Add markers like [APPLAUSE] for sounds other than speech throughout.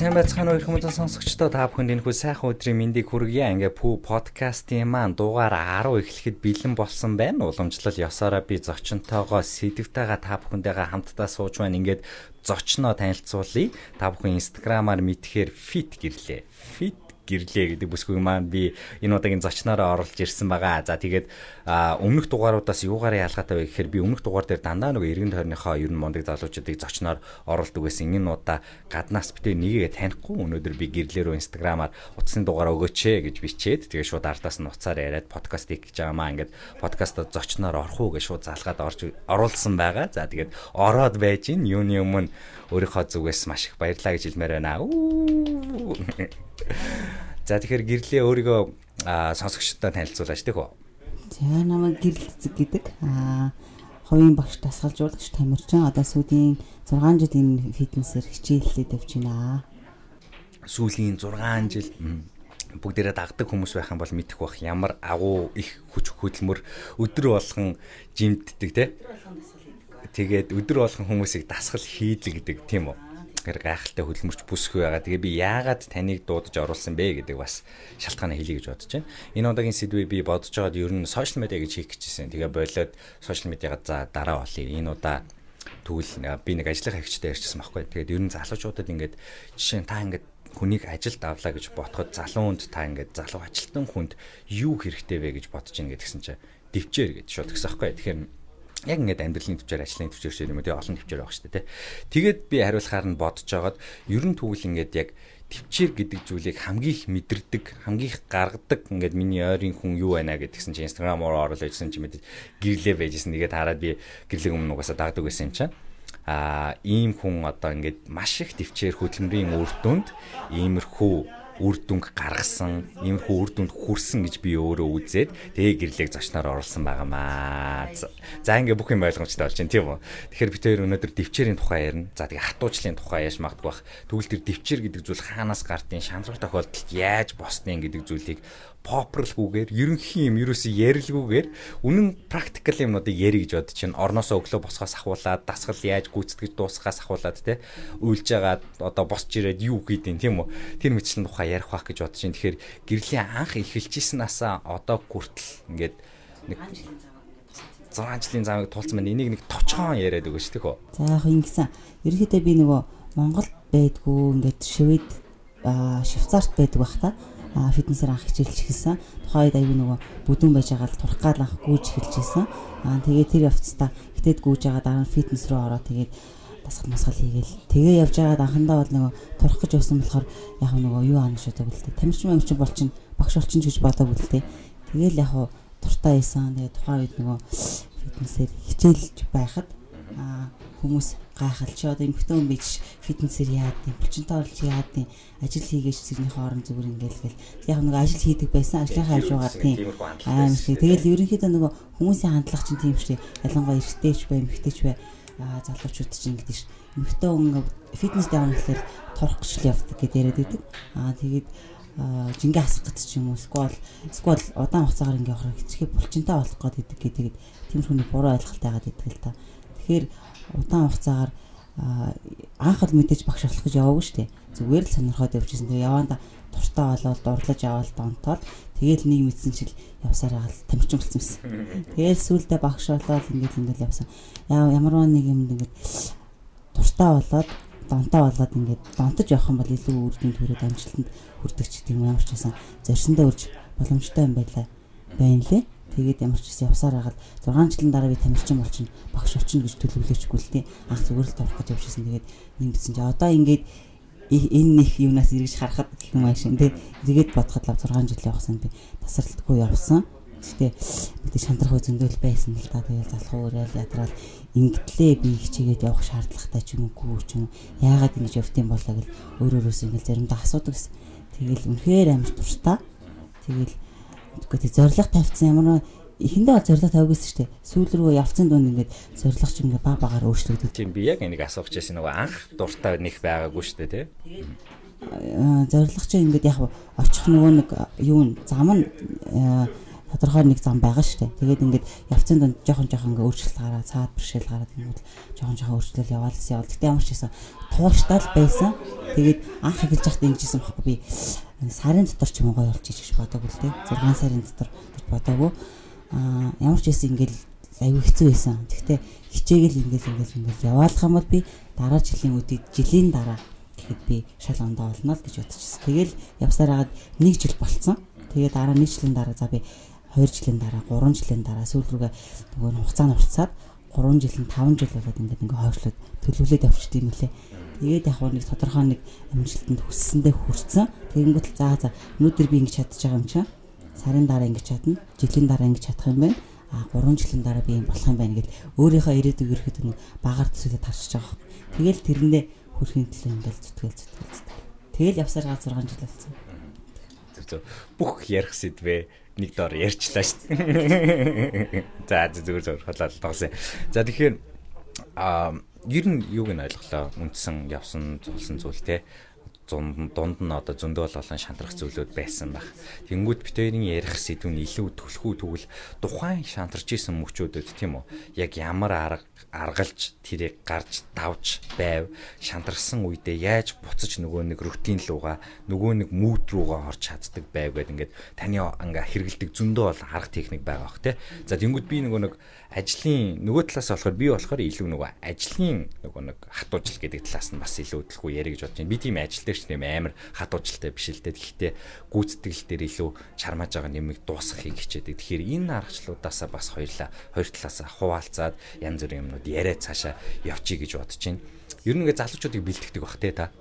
Сайн байцгаана уу хүмүүс сонсогчдоо та бүхэнд энэ хүү сайхан өдрийн мэндийг хүргье. Ингээ пүү подкастын маань дугаар 10 эхлэхэд бэлэн болсон байна. Уламжлал ёсоороо би зочинтойгоо сэдвтэйгээ та бүхэндээ хамтдаа сууж байна. Ингээд зочноо танилцуулъя. Та бүхэн инстаграмаар мэдхээр fit гэрлээ. Fit гэрлээ гэдэг бүсгүй маань би энэ удаагийн зочнороо оруулж ирсэн байгаа. За тэгээд өмнөх дугааруудаас юугаар ялгаатай вэ гэхээр би өмнөх дугаар дээр дандаа нөгөө эргэн тойрныхоо ер нь мондөг залуучуудыг зочноор оруулдаг байсан. Энэ удаа гаднаас битээ нэгээ танихгүй өнөөдөр би гэрлээрөө инстаграмаар утасны дугаараа өгөөч гэж бичээд тэгээд шууд ардаас нь уцаар яриад подкаст хийж байгаа маа. Ингээд подкастод зочноор орох уу гэж шууд залгаад орж оруулсан байгаа. За тэгээд ороод байж ин юуны өмнө өөрийнхөө зүгээс маш их баярлалаа гэж хэлмээр байна. [LAUGHS] За тэгэхээр гэрлээ өөрийгөө сонсогчдод танилцуулаач тийм үү? За намайг гэрэл цэцэг гэдэг. Аа хувийн багш дасгалжуулагч Тамирчин одоо сүүлийн 6 жил энэ фитнесээр хичээллээд явж байна. Сүүлийн 6 жил бүгдээрээ дагдаг хүмүүс байх юм бол мэдэх бах ямар агуу их хүч хөдөлмөр өдөр болгон жимддэг те. Тэгээд өдөр болгон хүмүүсийг дасгал хийлгдэг тийм үү? гэр гайхалтай хөдөлмөрч бүсгүй байгаа. Тэгээ би яагаад таныг дуудаж оруулсан бэ гэдэг бас шалтгаанаа хэлье гэж бодож байна. Энэ удаагийн сэдвээ би бодож байгаад ер нь сошиал медиа гэж хийх гэжсэн. Тэгээ болоод сошиал медиагаа за дараа болъё. Энэ удаа тэгвэл би нэг ажлынхаа хэгчтэй ярьчихсан байхгүй. Тэгээд ер нь залуучуудад ингээд жишээ нь та ингээд хүнийг ажилд авлаа гэж ботход залуунд та ингээд залуу ажилтан хүнд юу хэрэгтэй вэ гэж бодож ийн гэдгсэн чинь дэвчээр гэж шууд гисэн байхгүй. Тэгэхээр яг ингээд амьдралын төвчээр ажлын төвчээр шиг юм уу тий олон төвчээр байгаа шүү дээ тий. Тэгээд би хариулахаар нь бодож жагаад ерөн тэгвэл ингээд яг төвчээр гэдэг зүйлийг хамгийн их мэдэрдэг, хамгийн их гаргадаг ингээд миний ойрын хүн юу байна гэдгсэн чинь Instagram руу оруулж ажилласан чинь мэдээ гэрлээ байжсэн. Тэгээд хараад би гэрлэг өмнө угаасаа дагдаг байсан юм чинь а ийм хүн одоо ингээд маш их төвчээр хөдөлмөрийн үр дүнд иймэрхүү үр дүнг гаргасан, иймэрхүү үр дүнд хүрсэн гэж би өөрөө үзээд тэгээ гэрлийг зочноор оруулсан байгаамаа. За ингээ бүх юм ойлгомжтой болж байна тийм үү. Тэгэхээр бид хоёр өнөөдөр дэвчээрийн тухай ярина. За тэгээ хатуучлалын тухай яаж магадгүй бах. Тэгвэл тэр дэвчээр гэдэг зүйл хаанаас гардыг, шандрах тохиолдолд яаж босныг гэдэг зүйлийг попрлгүйгээр ерөнхий юм ерөөсөө ярилгүйгээр үнэн практикал юмнуудыг яри гэж бодож чинь орноосоо өглөө босгоос ахуулаад дасгал яаж гүйцэтгэж дуусгаас ахуулаад те уйлж байгаа одоо босч ирээд юу хийдин тийм үү? Тэр мэтчлийн тухай ярих байх гэж бодож чинь тэгэхээр гэрлийн анх эхэлжсэнасаа одоо хүртэл ингээд нэг 6 жилийн замыг туулсан байна. Энийг нэг товчхон яриад өгөөч тийм үү за яг ингэсэн ерөнхийдөө би нөгөө Монголд байдгүй ингээд Швед Швейцарт байдаг бах та фитнесээр анх хичээлж эхэлсэн. Тухайн үед аюу нөгөө бүдүүн байж байгаа л турах гал анх гүйж эхэлж ирсэн. Аа тэгээ тэр явцдаа хитэд гүйж байгаа дараа нь фитнес рүү ороод тэгээд дасгал масгал хийгээл тэгээ явж байгаад анхандаа бол нөгөө турах гэж явсан болохоор яг нөгөө юу аана шүү дээ. Тамирчин мэмчин бол чин багш болчин гэж бодоагүй л дээ. Тэгээл яг туртаа ийсэн. Тэгээ тухайн үед нөгөө фитнесээр хичээлж байхад аа хүмүүс гайхал чи одоо эмхтэн хүн бич фитнесээр яад юм булчинтай болж яад юм ажил хийгээч зэрний хоорон зүгээр ингээл гэл яг нэг ажил хийдэг байсан ажлынхаа хажуугаар тийм. Аим шиг тэгэл ерөнхийдөө нөгөө хүмүүсийн хандлага чинь тийм шүү ялангуяа эрэгтэйч бай эмхтэйч бай залуучууд чинь ингэдэж эмхтэн хүн фитнес дэвэн гэхэлэр торох гэж л явдаг гэдээ яриад байдаг. Аа тэгээд жингээ асах гэж ч юм уу сквал сквал удаан хугацаагаар ингээ явахаар хэцгээ булчинтай болох гэдэг гэдэг. Тийм хүний буруу ойлголт байгаад идэг л та. Тэгэхээр удаан хугацаагаар анх л мэдээж багш болох гэж яваагүй шүү дээ. Зүгээр л сонирхоод явжсэн. Тэгээ яванда дуртай болоод дурлаж аваад донтоод тэгээл нэг мэдсэн чил явсаар байгаа л тамирчин болсон юмсан. [LAUGHS] Тэгээл сүулдэ багш болоод ингээд ингээд явсан. Ямар нэг юм ингээд дуртай болоод донтоо болоод ингээд донтож явах юм бол илүү үр дүнд хүрээд амжилтанд хүрдэг ч гэдэг юм ямар ч байсан зорьсондоо үрж боломжтой юм байлаа. Байна лээ. Тэгээд ямар ч гэсэн явсаар хагаад 6 жилийн дараа би тамирчин болчихно багш очно гэж төлөвлөжгүй л тийм анх зүгээр л дурах гэж явжсэн. Тэгээд ингэсэн чи одоо ингээд энэ нэг юунаас эргэж харахад гэх юм аашин тий эргээд бодоход л 6 жил явсан би тасралтгүй явсан. Гэтэ мэдээ шантрах үе зөндөл байсан л та тэгээд залхуу уурал ядраал ингэтлээ би хичээгээд явах шаардлагатай ч юм уу ч юм яагаад ингэж явтын болоо гэл өөр өөрөөс ингэ заримдаа асуудаг. Тэгэл үнэхээр амар туртаа. Тэгэл Гэхдээ зориг тавьсан ямар эхэндээ бол зориг тавьгүйсэн шүү дээ. Сүүл рүү явцсан дунд ингээд зориг ч ингээд баг багаар өөрчлөгдөв. Тийм би яг энийг асуух гэсэн нөгөө анх дуртай нэг байгаагүй шүү дээ, тий. Зориг чинь ингээд яг очих нөгөө нэг юу зам нь тодорхой нэг зам байгаа шүү дээ. Тэгээд ингээд явцын донд жоохон жоохон ингээд өөрчлөлт гараад цаад бэршээл гараад ингээд жоохон жоохон өөрчлөлт яваалсан явал. Гэтэ ямар ч гэсэн тууштай л байсан. Тэгээд анх эхэлж байхдаа ингэжсэн байхгүй би сарын дотор ч юм уу гоё болж иж гэж бодоагүй л дээ. 6 сарын дотор гэж бодоагүй. Аа ямар ч байсан ингээд аюу хэцүү байсан. Гэхдээ хичээгэл ингээд ингээд ингээд яваалах юм бол би дараа жилийн үдид жилийн дараа гэхэд би шал ондоо олно л гэж бодчихсон. Тэгэл явсаар хагаад нэг жил болцсон. Тэгээд дараа нэг жилийн дараа за би 2 жилийн дараа 3 жилийн дараа сүүл рүүгээ нөгөө хугацаа нь уртсаад 3 жил нь 5 жил болоод ингээд ингээ хойшлоод төлөвлөлөөд явчихд юм лээ. Тэгээд яг нэг тодорхой нэг амжилтанд хүссэндээ хүрсэн. Тэгэнгүүт л за за өнөөдөр би ингэж чадчих байгаа юм чинь сарын дараа ингэж чадна, жилийн дараа ингэж чадах юм байна. А 3 жилийн дараа би юм болох юм байна гэж өөрийнхөө ирээдүйг ерөөхдөө нэг багаар төсөөлөд харчиж байгаа. Тэгэл тэрэндээ хүрхийн төлөө ингээл зүтгэл зүтгэл зүтгэл. Тэгэл явсаар га 6 жил болсон. Бүх ярих сэдвээ нэг доор ярьчлаа шүү. За зүгээр зүгээр хотлол тоглосон. За тэгэхээр а ер нь юуг нь ойлголоо үндсэн явсан зулсан зүйл те дунд дунд нь одоо зөндөө болон шантрах зүйлүүд байсан баг. Тэнгүүд битэрийн ярих сэдв нь илүү төлхөө тэгвэл тухайн шантарч исэн мөчүүдэд тийм үү? Яг ямар арга аргалж тэрийг гарч давж байв шантарсан үедээ яаж буцаж нөгөө нэг рутин луга нөгөө нэг мүүд руугаа орж чаддаг байв гэдэг ингээд таны ингээ хэрэгэлдэг зөндөө бол арга техник байгаа бох те. За тэнгууд би нөгөө нэг ажлын нөгөө талаас болохоор би болохоор илүү нөгөө ажлын нөгөө нэг хатуужил гэдэг талаас нь бас илүү төлхөө ярих гэж бодож байна. Би тийм ажил дээр ч нэм амар хатуужилтай биш л дээ. Гэхдээ гүйцэтгэл дээр илүү чармааж байгаа нэмийг дуусгахыг хичээдэг. Тэгэхээр энэ аргачлалуудаасаа бас хоёрлаа хоёр талаасаа хуваалцаад янз бүрийн юмнууд яриа цаашаа явчих гэж бодож байна. Ер нь ингээ залуучуудыг бэлтгэдэг бах те та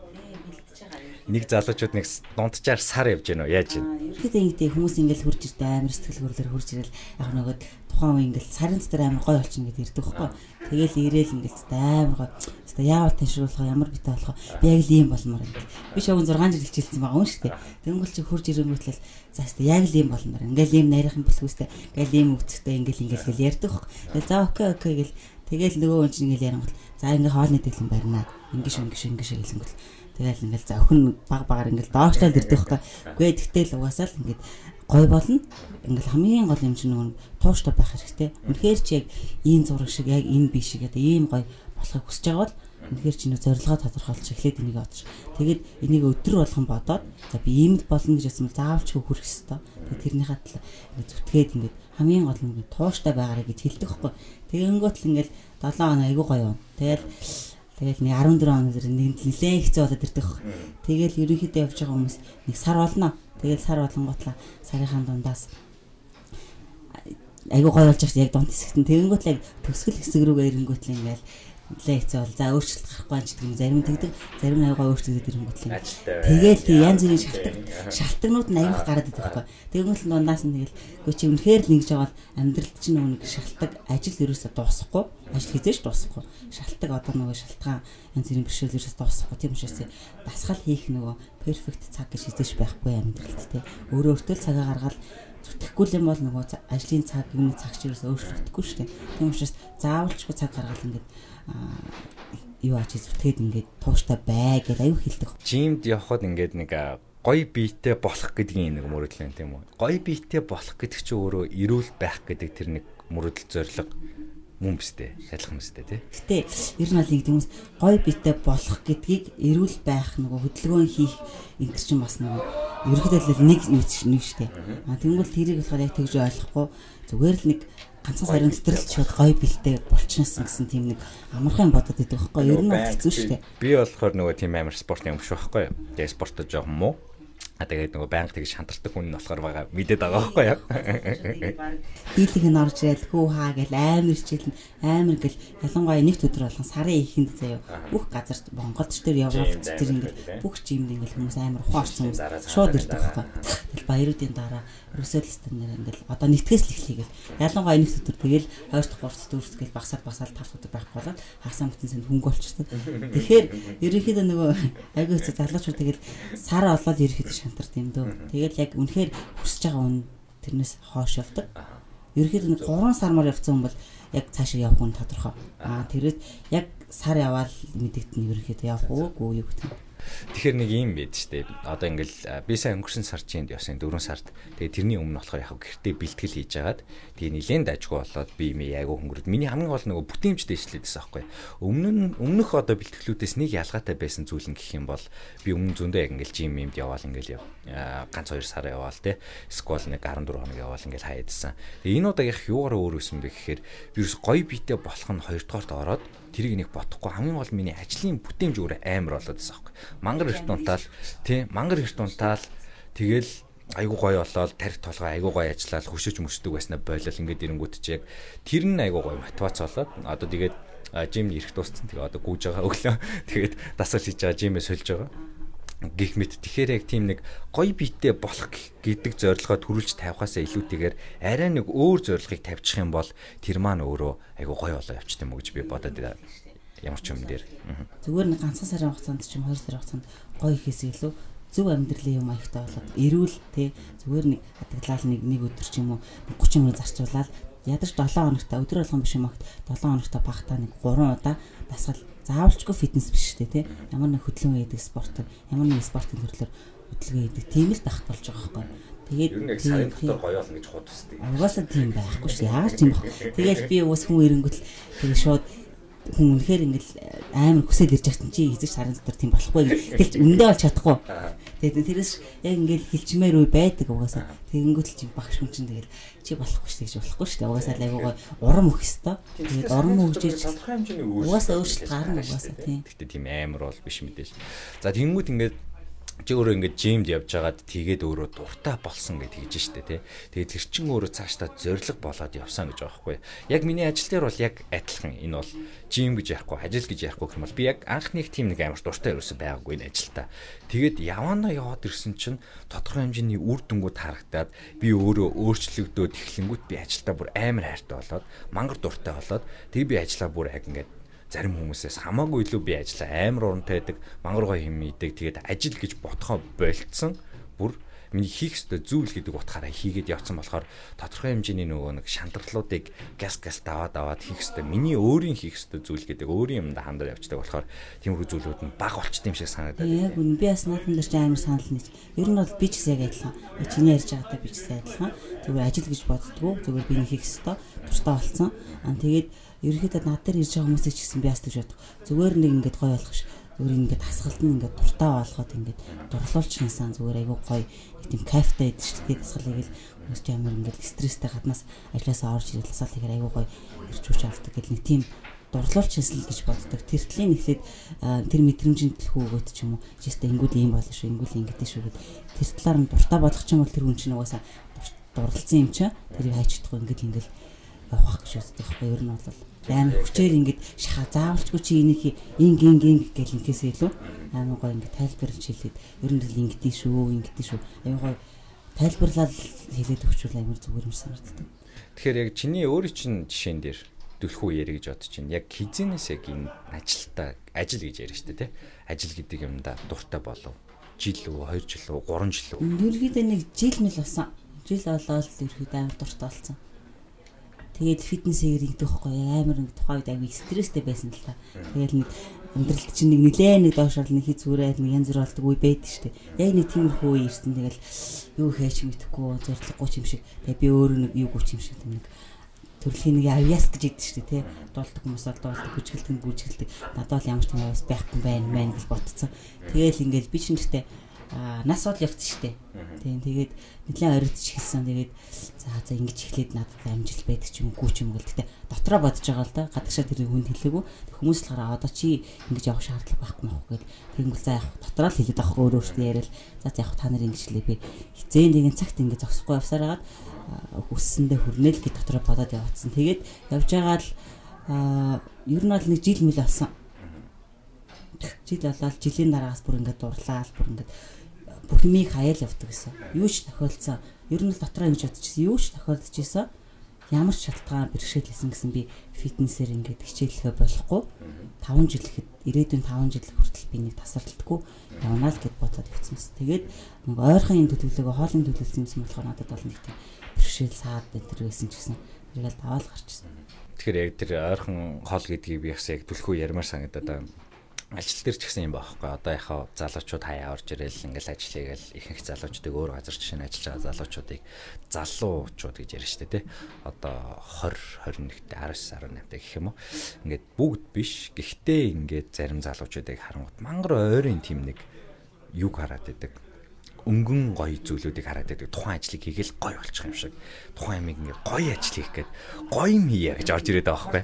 нэг залуучууд нэг дунджаар сар явж гэнэ үү яаж вэ? Ерөөдөө ингэдэй хүмүүс ингээл хурж ирдэ амар сэтгэл хөдлөлөөр хурж ирэл яг нөгөө тухайн үе ингээл сарын дотор амар гой болчихно гэдээ ирдэг байхгүй. Тэгэл ирээл ингээл амар гой. Хэвээ яавал ташруулах ямар битэй болох би яг л ийм болмоор юм. Би шогон 6 жил хичээлсэн байгаа юм шүү дээ. Тэнгүүл чи хурж ирэнгүүтэл за хэвээ яг л ийм болмоор. Ингээл ийм нарийнх юм болхүүстэй. Ингээл ийм өвцөгтэй ингээл ингээл гэл ярьдаг байхгүй. Тэгэл за окей окей гэл тэгэл нөгөө хүн чинь ингээл ярангуул. За ингээ хоолны дэглэн барина. Ингиш ингиш ингиш гэлэнгүүт Тэгэл ингээл за өхөн баг багаар ингээл доогшлол ирдэг байхгүй. Гүй тэгтэл угаасаа л ингээд гой болно. Ингээл хамгийн гол юм чинь нөгөө тууштай байх хэрэгтэй. Үнэхээр чи яг ийм зураг шиг яг энэ биш одоо ийм гой болохыг хүсэж байгаа бол үнэхээр чи нөө зорилгоо тодорхойлж эхлээд энийг одож. Тэгээд энийг өдөр болгон бодоод за би ийм л болно гэж бол заавал ч хүрэх ёстой. Тэгээд тэрнийхээ тал ингээд зүтгээд ингээд хамгийн гол нь тууштай байгаарэ гэж хэлдэг байхгүй. Тэгэнгүүт л ингээд 7 хоног айгуу гоё. Тэгэл Тэгэл нэг 14 хоног зэрэг нэг нилээн хэцүү болоод ирдэг. Тэгэл ерөнхийдөө явж байгаа хүмүүс нэг сар болно. Тэгэл сар болонготлаа сарынхаа дундаас. Айгуу гоё болж байгаа яг дунд хэсэгт нь. Тэгэнгүүт л яг төгсгөл хэсэг рүүгээ ирэнгүүт л ингээл лекц бол за өөрчлөлт гарахгүй ч гэдэг юм зарим тэгдэг зарим аягаа өөрчлөгдөд ирэнгүүт л тэгэл тэг янз бүрийн шалтгаан шалтгаанууд нь аяах гараад идэх байхгүй. Тэгвэл дундаас нь тэгэл гоо чи үнэхээр л ингэж байгаа амьдралд чинь нэг шалтгаан ажил ерөөсө дуусахгүй ажил хизээш дуусахгүй. Шалтгаан одоо нөгөө шалтгаан янз бүрийн бэрхшээл ерөөсө дуусахгүй. Тийм учраас дасгал хийх нөгөө перфект цаг гэж хизээш байхгүй амьдралд те өөрөө өөртөө цагаа гаргаад зүтгэхгүй юм бол нөгөө ажлын цаг юмны цаг чирээс өөрчлөгдөхгүй шүү дээ. Тийм учраас заавалчгүй цаг гаргаад ингээд юу аач зүтгээд ингээд тууштай бай гэж аюу хэлдэг. Жимд явхад ингээд нэг гоё биетэй болох гэдгийн нэг мөрөдөл юм тийм үү? Гоё биетэй болох гэдэг чинь өөрөө эрүүл байх гэдэг тэр нэг мөрөдөл зориг мөн бистэй адилхан бистэй тий. Гэтэ ер нь бол нэг хүмүүс гой биетэй болох гэдгийг эрүүл байх нөгөө хөдөлгөөн хийх энэ чинь бас нөгөө ерөнхийдөө нэг нэг дээ. А тэгвэл тэрийг болохоор яг тэгж ойлгохгүй зүгээр л нэг ганцхан сарын дотор л шууд гоё бэлтэй болчихсон гэсэн тийм нэг амархан бодод идэг байхгүй ер нь хэцүү шүү дээ. Би болохоор нөгөө тийм амар спортын юм шүү байхгүй. Тэгээ спортод жоохон муу. А тэгээд нөгөө байнга тэгж шантардаг хүн нь болохоор байгаа мэдээд байгаа байхгүй яа. [LAUGHS] Дийлэг нь орж ирэл хүү хаа гэл амар хичээл амар гэл ялангуяа нэгт өдөр болгон сарын ихэнд заяа бүх газарт Монголд ч тэр Европ тэр ингээд бүх жимд ингээд хүмүүс амар ухаарсан хүмүүс шууд ирдэг байхгүй. Тэгэл баяруудын дараа Русэлстэн нэр ингээл одоо нэгтгэс л эхлэе гэл. Ялангуяа нэг өдөр тэгэл 2 дахь 3 дахь 4 дахь гэл багсаад багсаад 5 өдөр байхгүй болоод хагасаа бүтэн санд хөнгө болчихсон. Тэгэхээр ерөнхийдөө нөгөө айгүй хэцүү залуучууд тэгэл сар олоод ерөнхийдөө шантард юм дөө. Тэгэл яг үнэхээр хүсэж байгаа үн тэрнээс хоош явдаг. Ерөнхийдөө нэг 3 сар мар явцсан хүн бол яг цаашаа явах нь тодорхой. Аа тэрээд яг сар яваал мэдэгдэн ерөнхийдөө явах уугүй юу гэх юм. Тэгэхээр нэг юм байд штэ. Одоо ингээл би сайн өнгөрсөн сар чинд явсан 4 сард. Тэгээ тэрний өмнө болохоор яг гэртээ бэлтгэл хийж агаад тэгээ нилээн дажгүй болоод би ми айгу хөнгөрөд. Миний хамгийн гол нөгөө бүтээмжтэй ижлээдсэн аахгүй. Өмнө нь өмнөх одоо бэлтгэлүүдээс нэг ялгаатай байсан зүйл нь гэх юм бол би өмнө зөндөө яг ингээл жим юмд яваал ингээл яв. ганц 2 сар яваал те. Сквал нэг 14 хоног яваал ингээл хаядсан. Тэгээ энэ удаа яг юугаар өөр өсөн бэ гэхээр вирус гоё биетэй болох нь хоёрдугаарт ороод тэрийг нэг бодохгүй хамгийн гол миний ажлын бүтээмж өөр амар болоод аахгүй. Мангар эрт унтаал тий мангар эрт унтаал тэгэл айгу гоё болоод тарих толгой айгу гоё ажиллаад хөшөөж мөсдөг байснаа бойлол ингээд ирэнгүүт чи яг тэр нь айгу гоё мотивац болоод одоо тэгээд жим ирэх дууссан тэгээ одоо гүүж байгаа өглөө. [LAUGHS] Тэгээд дасгал хийж байгаа жимээ сольж байгаа. Гих мэт тэгэхээр яг тийм нэг гоё биеттэй болох гэдэг зорилгоо төрүүлж тавихаасаа илүүтэйгээр арай нэг өөр зорилгыг тавьчих юм бол тэр маань өөрөө айгу гоё болоо явчих юм уу гэж би бодоод ямар ч юм дээр зүгээр нэг ганцхан сарын хугацаанд ч юм хоёр сарын хугацаанд гоё ихээс илүү зөв амьдралын юм аягтай болоод эрүүл тий зүгээр нэг хадгалал нэг нэг өдөр ч юм уу 30 минут зарцуулаад ядарч 7 хоногта өдөр болгон биш юм агт 7 хоногта багтаа нэг 3 удаа дасгал заавалчгүй фитнес биш үү те ямар нэг хөдөлгөөн хийдэг спорт ямар нэг спортын төрлөөр хөдөлгөөн хийдэг тийм л тахт болж байгаа байхгүй Тэгээд ер нь яг сарын дотор гоё болно гэж худсдаг. Угаасаа тийм байхгүй шүү. Яагаад тийм бэ? Тэгэл би ус хүн ирэнгүүт тэгээ шууд хүн үнэхээр ингээл амар хүсэл ирж байгаа чи эзэж сарын дотор тийм болохгүй гэж өмнөдөө бол чадахгүй. Тэгээд тэрээс яг ингээл хилчмээр үе байдаг угаасаа. Тэгэнгүүт л чи багш хүн чинь тэгэл чи болохгүй шүү гэж болохгүй шүү. Угаасаа л айгуугаа урам өгөх ёстой. Тэгээд урам хэмжээний угаасаа өөрчлөлт гарна угаасаа тийм. Гэтэ тийм амар бол биш мэдээж. За тэгэнгүүт ингээд чи өөрөө ингээд жимд явж байгаад тэгээд өөрөө дуртай болсон гэж тэгж штэ тий. Тэгээд тэр чин өөрөө цаашдаа зориг болоод явсан гэж байгаа байхгүй. Яг миний ажил дээр бол яг адилхан энэ бол жим гэж ярихгүй ажил гэж ярихгүй юм бол би яг анхных тийм нэг амар дуртай ерөөсөй байгаагүй энэ ажилдаа. Тэгээд явандаа яваад ирсэн чинь тодорхой хэмжээний үр дүнгууд харагдаад би өөрөө өөрчлөгдөөд эхлэнгүүт би ажилдаа бүр амар хайртай болоод мангар дуртай болоод тэгээд би ажиллаа бүр яг ингээд зарим хүмүүсээс хамаагүй илүү би ажиллаа амар урамтай байдаг мангар гоё юм идэг тэгээд ажил гэж ботхоо болцсон бүр миний хийх ёстой зүйл гэдэг утгаараа хийгээд явцсан болохоор тодорхой хэмжээний нөгөө нэг шантралуудыг газ газ даваад даваад хийх ёстой миний өөрийн хийх ёстой зүйл гэдэг өөрийн юмда хандаад явцдаг болохоор тиймэрхүү зүйлүүд нь баг болчт юм шиг санагдаад байна. Яг үн би бас наадхан дээр ч амар санал нийт. Ер нь бол би ч гэсэн яг адилхан. Чиний ярьж байгаатай би ч гэсэн адилхан. Зүгээр ажил гэж боддгоо. Зүгээр би хийх ёстой. Туртаа болсон. Аа тэгээд ерөөхдөө над дээр ирж байгаа хүмүүсийг ч гэсэн би бас гэж бодох. Зүгээр нэг ингэж гоё болох ш. Зүгээр ингэж хасгалт нь ингэж дуртай болгоод ингэж дурлуулчихсан зүгээр айгүй гоё тийм кайфтай байдаг шүү дээ. Дасгалыг л хүмүүс ч амар ингэж стресстэй гаднаас ажилласаа орж ирэл дасгал хийхээр айгүй гоё ирж хүч авдаг гэл нэг тийм дурлуулчихсан л гэж боддог. Тэртлийн эхлээд тэр мэдрэмжийн төлхөө өгөөд ч юм уу. Жишээ ингүүл ийм болно шүү, ингүүл ингэдэж шүү гэд тэр талаар нь дуртай болгох юм бол тэр хүн чинь угаасаа дурлалцсан юм чаа. Тэрийг хайчдахгүй ингэж ингээл явах гэж үздэг байхгүй ер нь бол амар хүчээр ингэж шаха заавалчгүй чи энийг инг инг инг гэл инкээс илүү амар гоо ингэ тайлбарлаж хэлээд ер нь л ингэдэж шүү ингэдэж шүү. Аюу гоо тайлбарлаад хэлээд өгчүүл амар зүгээр юм санагддаг. Тэгэхээр яг чиний өөрийн чинь жишээн дээр дүлхүү ярэ гэж бодож чинь яг хизэнээс яг энэ ажилтаа ажил гэж яриа штэ тий ажил гэдэг юмда дуртай болов. Жил үү 2 жил үү 3 жил үү? Ерөөдөө нэг жил мэл болсон. Жил болоод ерөөдөө амар дуртай болсон Тэгээд фитнесээр ингэдэг байхгүй амар нэг тухайн үед аягүй стресстэй байсан л та. Тэгээд нэг амьдралд чинь нэг нилээн нэг доошрол нэг хий зүрээд нэг янз бүр болдог үе байдаг дээ. Яг нэг тиймэрхүү үе ирсэн тэгэл юу хийж мэдэхгүй зориггүй юм шиг. Тэгээд би өөрөө нэг юу гүч юм шиг нэг төрөлхийн нэг авьяас гэж яддаг шүү дээ тий. Дуулдаг хүмүүс бол дуулдаг, бүжгэлдэг, бүжгэлдэг. Надад бол ямар ч юм авьяас байхгүй байх мэн гэж бодцсон. Тэгээл ингээл би нэртэй нас бол шүү дээ. Тийм тэгээд нэлээд оройдч хэлсэн. Тэгээд за за ингэж эхлээд надад амжилт байдаг ч юм уу ч юм уу гэхдээ дотроо бодож байгаа л да. Гадагшаа тэр хүнд хэлээгүй. Хүмүүс л гараа одоо чи ингэж явах шаардлага байхгүй мөн гэвэл тэнгүүл за явах дотроо л хэлээд авах өөр өөртөө яриад за за явах та нар ингэж хэлээ би хизээ нэгэн цагт ингэж зогсохгүй явсаар хагаад хүссэндээ хүрнээл гэж дотроо бодоод явцсан. Тэгээд явж байгаа л ер нь бол нэг жил мэл болсон. Жил болоод жилийн дараагаас бүр ингээд дурлаа бүр ингээд бүх юмыг хаяал явдаг гэсэн. Юу ч тохиолдсон. Ер нь л дотроо ингэж бодчихсон. Юу ч тохиолдож ямар ч шалтгаан бэрхшээлсэн гэсэн би фитнесээр ингээд хичээлэхэ болохгүй 5 жил ихэд ирээдүйн 5 жил хүртэл би нэг тасралтгүй явна л гэд бодоод явцсан. Тэгээд нэг ойрхон юм төлөвлөгөө хоолны төлөвлөсөн юм болохоор надад бол нэг тийм бэрхшээл саад энэ төр байсан ч гэсэн тэргээл даваал гарчсан. Тэгэхээр яг тэр ойрхон хоол гэдгийг би яхаа яг түлхүү ярмаар санагдаад байна ажил дээр ч гэсэн юм баахгүй. Одоо яхаа залуучууд хаяа орж ирэл ингээл ажил хийгээл ихэнх залуучдыг өөр газар жишээ нь ажиллаж байгаа залуучуудыг залуучууд гэж ярьж штэ тий. Одоо 20 21-т 19 18-т гэх юм уу. Ингээд бүгд биш. Гэхдээ ингээд зарим залуучуудыг харангуут мангар ойрын тим нэг юг хараад идэг өнгөн гоё зүйлүүдийг хараад байдаг. Тухайн ажлыг хийгээл гоё болчих юм шиг. Тухайн амиг ингээд гоё ажил хийх гээд гоё юм хийя гэж орж ирээд байгаа байхгүй.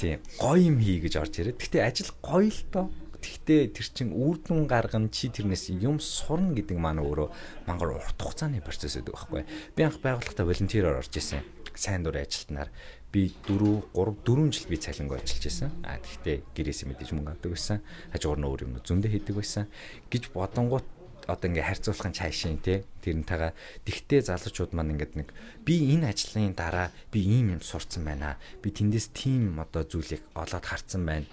Тийм. Гоё юм хий гэж орж ирээд. Гэтэ ажил гоё л доо. Тэгтээ тэр чин үрдэн гарган чи тэрнээс юм сурна гэдэг маань өөрөө мангар урт хугацааны процесс гэдэг байхгүй. Би анх байгууллагата волонтероор орж исэн. Сайн дурын ажилтнаар би 4 3 4 жил би цалингүй ажиллаж байсан. А тэгтээ гэрээсээ мэдээж мөнгө авдаг байсан. Хажуугаар нь өөр юм зөндөө хийдэг байсан. гэж бодонгууд одоо ингээ харьцуулахын цаашийн тий тэрнтэйгээ тэгтээ залуучууд маань ингээд нэг би энэ ажлын дараа би ийм юм сурцсан байна. Би тэндээс тийм одоо зүйлийг олоод харцсан байна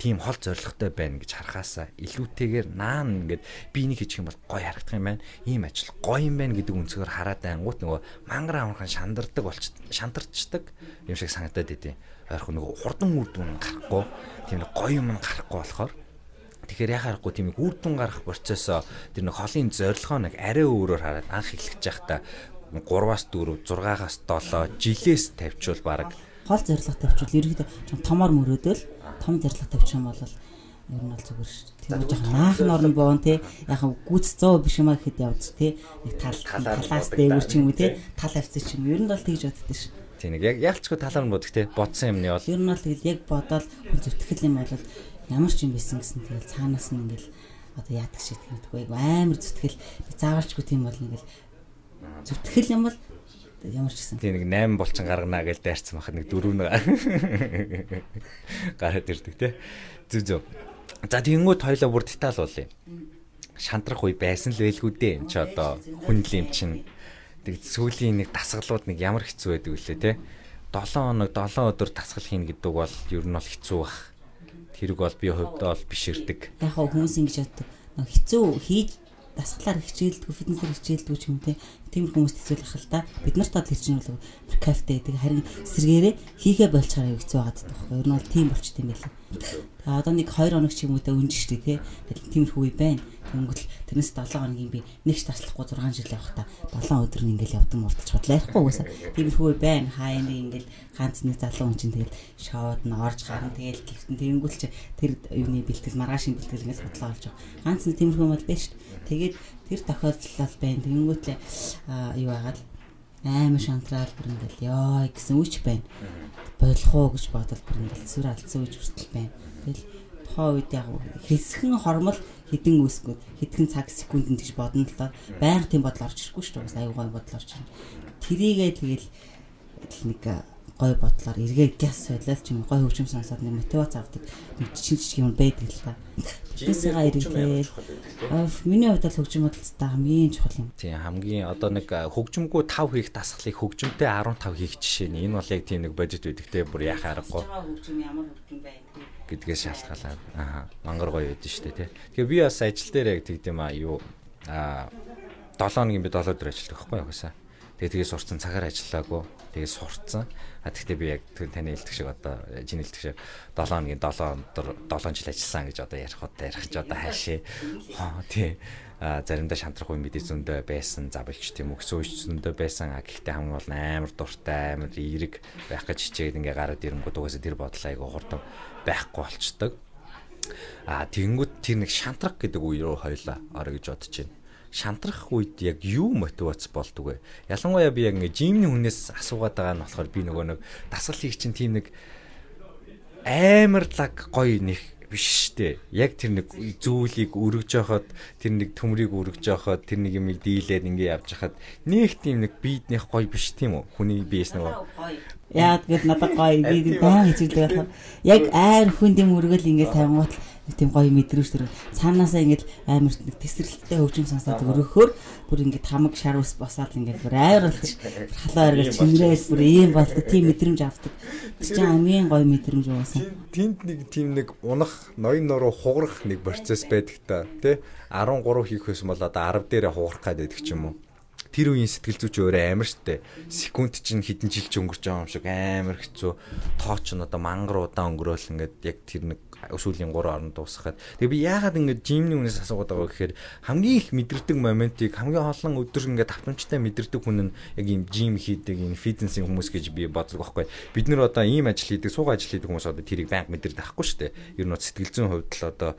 тийм хол зоригтой байна гэж харахаасаа илүүтэйгээр наан ингээд би энийг хийчих юм бол гоё харагдах юм байна. Ийм ажил гоё юм байна гэдэг өнцгөр хараад ангууд нөгөө мангар амархан шандардаг болч шантарчдаг юм шиг санагдаад идэв. Ойрхон нөгөө хурдан үр дүн гарахгүй тийм гоё юм гарахгүй болохоор Тэгэхээр яхаарахгүй тийм үр дүн гарах процессо тэр нэг холын зорилгоо нэг арай өөрөөр хараад анх эхлэж байхдаа 3-аас 4, 6-аас 7 жилээс тавьчвал баг хол зорилго тавьчвал ерөөдөө томор мөрөөдөл том зорилго тавьчих юм бол ер нь бол зүгээр шүү дээ. Тийм жоохон наах норн боон те. Яг гүц 100 биш юм а гэхэд явж те. Нэг тал талаас дээгүүр ч юм уу те. тал авцсан ч юм ер нь бол тэгж боддоо шүү. Тийм нэг яг ялцгүй талаар нь бодох те. Бодсон юмны бол ер нь бол тэгэл яг бодоод зүтгэл юм бол ямар ч юм байсан гэсэн тэгэл цаанаас нь ингээл одоо яадаг шиг тэгдэггүй амар зүтгэл. Заавалчгүй тийм бол ингээл зүтгэл юм бол ямар ч гэсэн. Тийм нэг 8 булчин гаргана гэж дайрцсан байхад нэг дөрөв нэг гараад ирдэг те. Зүг зүг. За тэгэнгүүт хоёлоо бүр деталь уулъя. Шантрах үе байсан л байлгүй дээ. Энэ ч одоо хүн л юм чинь тэг сүүлийн нэг дасгалууд нэг ямар хэцүү байдаг вүлээ те. 7 хоног 7 өдөр дасгал хийнэ гэдэг бол ер нь бол хэцүү бах тэрэг бол би хувьдаа бол биширдэг. Яг хүмүүс ингэж боддог. Хэцүү хийж дасгалаар хичээлдэггүй фитнесээр хичээлдэггүй ч юм те. Тиймэр хүмүүст хэцүүлэх л да бид нарт бол тэр чинь бол кафе гэдэг харин сэргээрээ хийхэ болчаараа хэцүү байгаад байдаг байхгүй ер нь бол тийм болчт юм байлаа. Тэгээ одоо нэг 2 хоног ч юм уу та өнж штэ те. Тиймэрхүү үе байна Тэнгүүл тэрнээс 7 хоногийн би нэгч таслахгүй 6 жил явах та 7 өдөр нь ингээл явдаг мовдож бодлоо ярихгүй уусаа. Тиймэрхүү байна. Хаяаны ингээл ганц нэг залуу хүн чинь тэгэл шоуд нь орж гарна тэгэл гихтэн тэнгүүл чи тэр юуны бэлтгэл маргаашийн бэлтгэл ингээл бодлоо олж байгаа. Ганц нэг тиймэрхүү бол байна шүү дээ. Тэгээд тэр тохиолдол байна. Тэнгүүтлээ юу байгаад амар шантрал бүр ингээл ёо гэсэн үуч байна. Болох уу гэж бодол бүр ингээл сүр алдсан үуч хүртэл байна. Тэгэл тухайн үед яг хэсхэн хормол хідэн үсгүүд хэдхэн цаг секундэд гэж бодно л доо. Байнга тийм бодол орж ирэхгүй шүү дээ. Аюу гой бодол орж ирнэ. Тэрийгээ тэгэл нэг гой бодлоор эргээ гяс солиол ч юм гой хөгжим сонсоод нэг мотивац авдаг нэг жижиг юм байдаг л та Тэсэгээ эргэлээ. Миний хувьд л хөгжим бодолцтой хамгийн чухал юм. Тийм хамгийн одоо нэг хөгжимгүй 5 хийх дасгалыг хөгжимтэй 15 хийх жишээ нь энэ бол яг тийм нэг бодит байдаг те бүр яхаа аргагүй. Хөгжим ямар хөгжим байна гэдгээс шалтгаалаад аа мангар гоё байдсан шүү дээ тий. Тэгэхээр би бас ажил дээр яг тэгдэм аа юу аа 7 хоногийн би 7 өдөр ажилладаг байхгүй яхасаа. Тэгээ тэгээ сурцсан цагаар ажиллаагүй. Тэгээ сурцсан. А тэгтээ би яг таны хэлдэг шиг одоо жин хэлдэг шиг 7 хоногийн 7 өдөр 7 жил ажилласан гэж одоо ярих удаа ярих ч одоо хаашаа. Аа тий а заримдаа шантрах үе мэдээ зөндөө байсан завлч тийм өгсөн үеч зөндөө байсан а гэхдээ хамгийн бол амар дуртай амар эерэг байх гэж хичээгээд ингээ гараад ирэнгүүт угаасаа тэр бодол айгу хурдан байхгүй болчдөг а тэгэнгүүт тэр нэг шантрах гэдэг үе рүү хоёлаа орё гэж бодож байна шантрах үед яг юу мотивац болдг вэ? Ялангуяа би яг ингээ жимний хүнээс асуугаад байгаа нь болохоор би нөгөө нэг дасгал хийх чинь тийм нэг амар лаг гоё нэг биш штэ. Яг тэр нэг зүйлийг өргөж яхад тэр нэг төмрийг өргөж яхад тэр нэг юм дийлээд ингээ явж хахад нэг тийм нэг биеднийх гоё биш тийм үү? Хүний биес нөгөө Яагаад гэвэл надад гоё. Би баян хичээлдэг болохоор яг айр хүн дэм өргөл ингээ тавингуут тийм гоё мэдрэмж төр цаанаасаа ингээд амар нэг тесрэлттэй хөгжим сонсоод өрөхөөр бүр ингээд хамаг шар ус босоод ингээд бүр айр болж [LAUGHS] халаа эргэл чимрээл бүр ийм болдог тийм мэдрэмж авдаг. Тэр чинь амийн гоё мэдрэмж уусан. Тэнд нэг тийм нэг унах ноён нуруу хугарах нэг процесс байдаг та тий 13 хийх байсан бол одоо 10 дээрээ хугарах гэдэг ч юм уу тэр үеийн сэтгэл зүйч өөрөө амар штэ. Секунд чинь хэдэн жил ч өнгөрч байгаа юм шиг амар хэцүү. Тооч нь одоо мангар удаан өнгөрөөл ингээд яг тэр нэг сүүлийн 3 орнд дуусгаад. Тэгээ би яагаад ингэж жимний үнээс асуугаад байгаа гэхээр хамгийн их мэдэрдэг моментийг хамгийн олон өдөр ингээд автомжтай мэдэрдэг хүн нь яг ийм жим хийдэг энэ фитнесийн хүмүүс гэж би боддог байхгүй. Бид нэр одоо ийм ажил хийдэг, суугаа ажил хийдэг хүмүүс одоо тэрийг банк мэдэрдэг байхгүй шүү дээ. Ер нь сэтгэл зүйн хувьд л одоо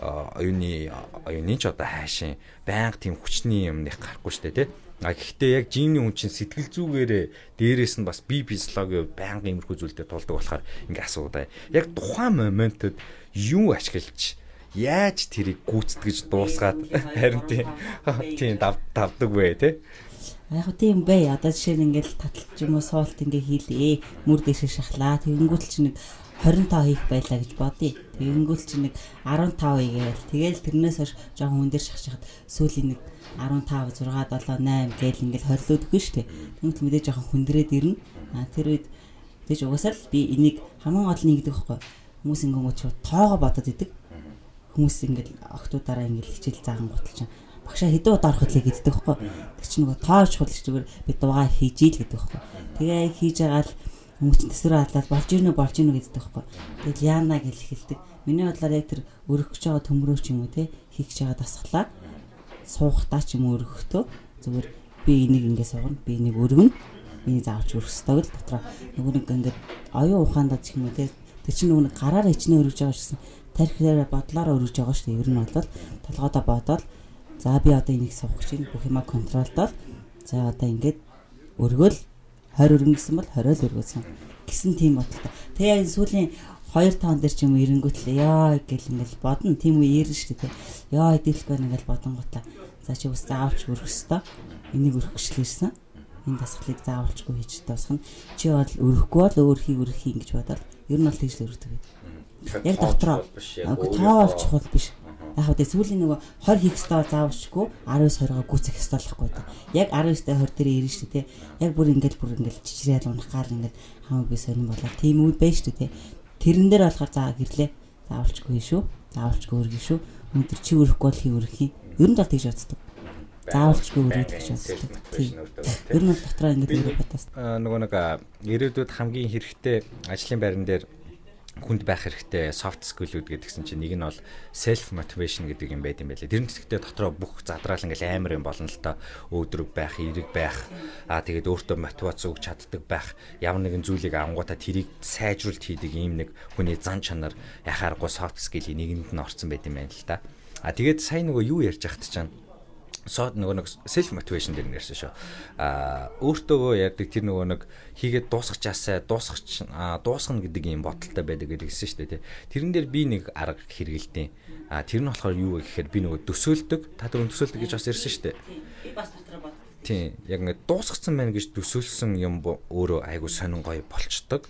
оюуны оюуны ч одоо хайшин банк тийм хүчний юмных гарахгүй шүү дээ тий. А гэхдээ яг жимний хүн чинь сэтгэл зүгээрээ дээрээс нь бас би физиологи байнга иймэрхүү зүйлдер тулдаг болохоор ингээ асуудаа. Яг тухайн моментод юу ашиглаж яаж тэрийг гүйцэтгэж дуусгаад харин тийм тавдаг вэ те Яг тийм бай. Одоо жишээ нь ингээл таталж юм уу суулт ингээ хийлээ. Мөр дэше шахлаа. Тэгэнгүүт ч нэг 25 хийх байлаа гэж бодъё. Тэгэнгүүт ч нэг 15 хийгээл. Тэгэл тэрнээс хойш жоохон хүн дээр шахчихад сүүлийн нэг 15 6 7 8 гээл ингээл хорилоод өгнө шүү дээ. Тэгмэл мэдээж жоохон хүндрээд ирнэ. А тэр үед тэгж угаасаа л би энийг хамгийн гол нь ингэдэг байхгүй. Хүмүүс ингэнгүүт шууд тоогоо бодоод идэг. Хүмүүс ингээл октоудаараа ингээл хичээл заахан гутал чинь багшаа хэдэн удаа орох хэлээ гэддэг байхгүй. Тэг чи нөгөө тоож хул зүгээр би дуугаа хийж ийл гэдэг байхгүй. Тэгээ хийж байгаа л хүмүүс төсрөө хадлаад болж ийнө болж ийнө гэддэг байхгүй. Тэгэл яана гэж хэлдэг. Миний бодлоор яг тэр өрөх гэж байгаа төмрөө ч юм уу те хийх гэж байгаа дасглаа суухдаа ч юм өргөхдөө зүгээр би энийг ингэ суугна би энийг өргөнө. Миний заавч өрөх ёстой л дотроо. Нөгөө нэг ингээд оюун ухаандаа ч юм уу те. Тэр чинь нөгөө нэг гараар ичнээ өргөж байгаа шсэн тархиараа бодлороо өргөж байгаа шүү дээ ер нь бол толгойдоо бодоод за би одоо энийг суух чинь бүх юма контролдоод за одоо ингээд өргөөл 20 өргөн гэсэн бол 20 л өргөөсөн гэсэн тийм бодолтой. Тэгээ энэ сүүлийн 2 таон дээр ч юм эренгүүтлээ яа гэл ингээл бодно. Тийм үе ярина шүү дээ. Яа идэлхгүй ингээл бодонгуудаа за чи ус заавалч өрөх ёстой. Энийг өрөхгөл ирсэн. Энэ дасгалыг заавалчгүй хийж дуусгана. Чи бол өрөхгүй бол өөрхийг өрөхий гэж бодоод ер нь бол тэгж л өрөдөг яг дотроо. Тоо бол чухал биш. Яг хөө сүүлийн нөгөө 20 хийх ёстой заавчгүй 19 20-аа гүцэх ёстой болохгүй да. Яг 19-тэй 20 дээр ирнэ шүү дээ. Яг бүр ингээл бүр ингээл чичрээд унах гал ингээл хамаг би сонирн болоо. Тийм үе байж шүү дээ. Тэрэн дээр болохоор за гэрлээ. Заавалчгүй шүү. Заавалчгүй өргөн шүү. Өнөөдөр чи өрөхгүй бол хий өрөх юм. Ер нь бол тэгж боддог. Заавалчгүй өрөөд гэж боддог. Тийм. Ер нь бол дотроо ингэж. Аа нөгөө нэг ирээдүйд хамгийн хэрэгтэй ажлын байран дээр хүнд байх хэрэгтэй soft skill-үүд гэдгсэн чинь нэг нь бол self motivation гэдэг юм байт юм байлээ. Тэр нь гэхдээ дотроо бүх задраал ингээл амар юм болно л та. Өөдрөг байх, эерэг байх, аа тэгээд өөртөө мотивац өгч чаддаг байх, ямар нэгэн зүйлийг ангуудаа тэрийг сайжруулалт хийдэг ийм нэг хүний зан чанар яхааргүй soft skill-ийн нэгэнд нь орсон байт юм байна л та. Аа тэгээд сайн нөгөө юу ярьж ахт чана сод нөгөө нэг self motivation дээр нэрсэн шүү. Аа өөртөөгөө ярьдаг тэр нөгөө нэг хийгээд дуусгачихаасаа дуусгах дуусгана гэдэг юм бодолтой байдаг гэдгийгсэн шүү дээ. Тэрэн дээр би нэг арга хэрэгэлдэв. Аа тэр нь болохоор юу вэ гэхээр би нөгөө төсөөлдөг. Та түрүүн төсөөлдөг гэж бас ярьсан шүү дээ. Би бас дотроо бод. Тийм яг ингээд дуусгацсан байна гэж төсөөлсөн юм өөрөө айгу сонин гоё болчдөг.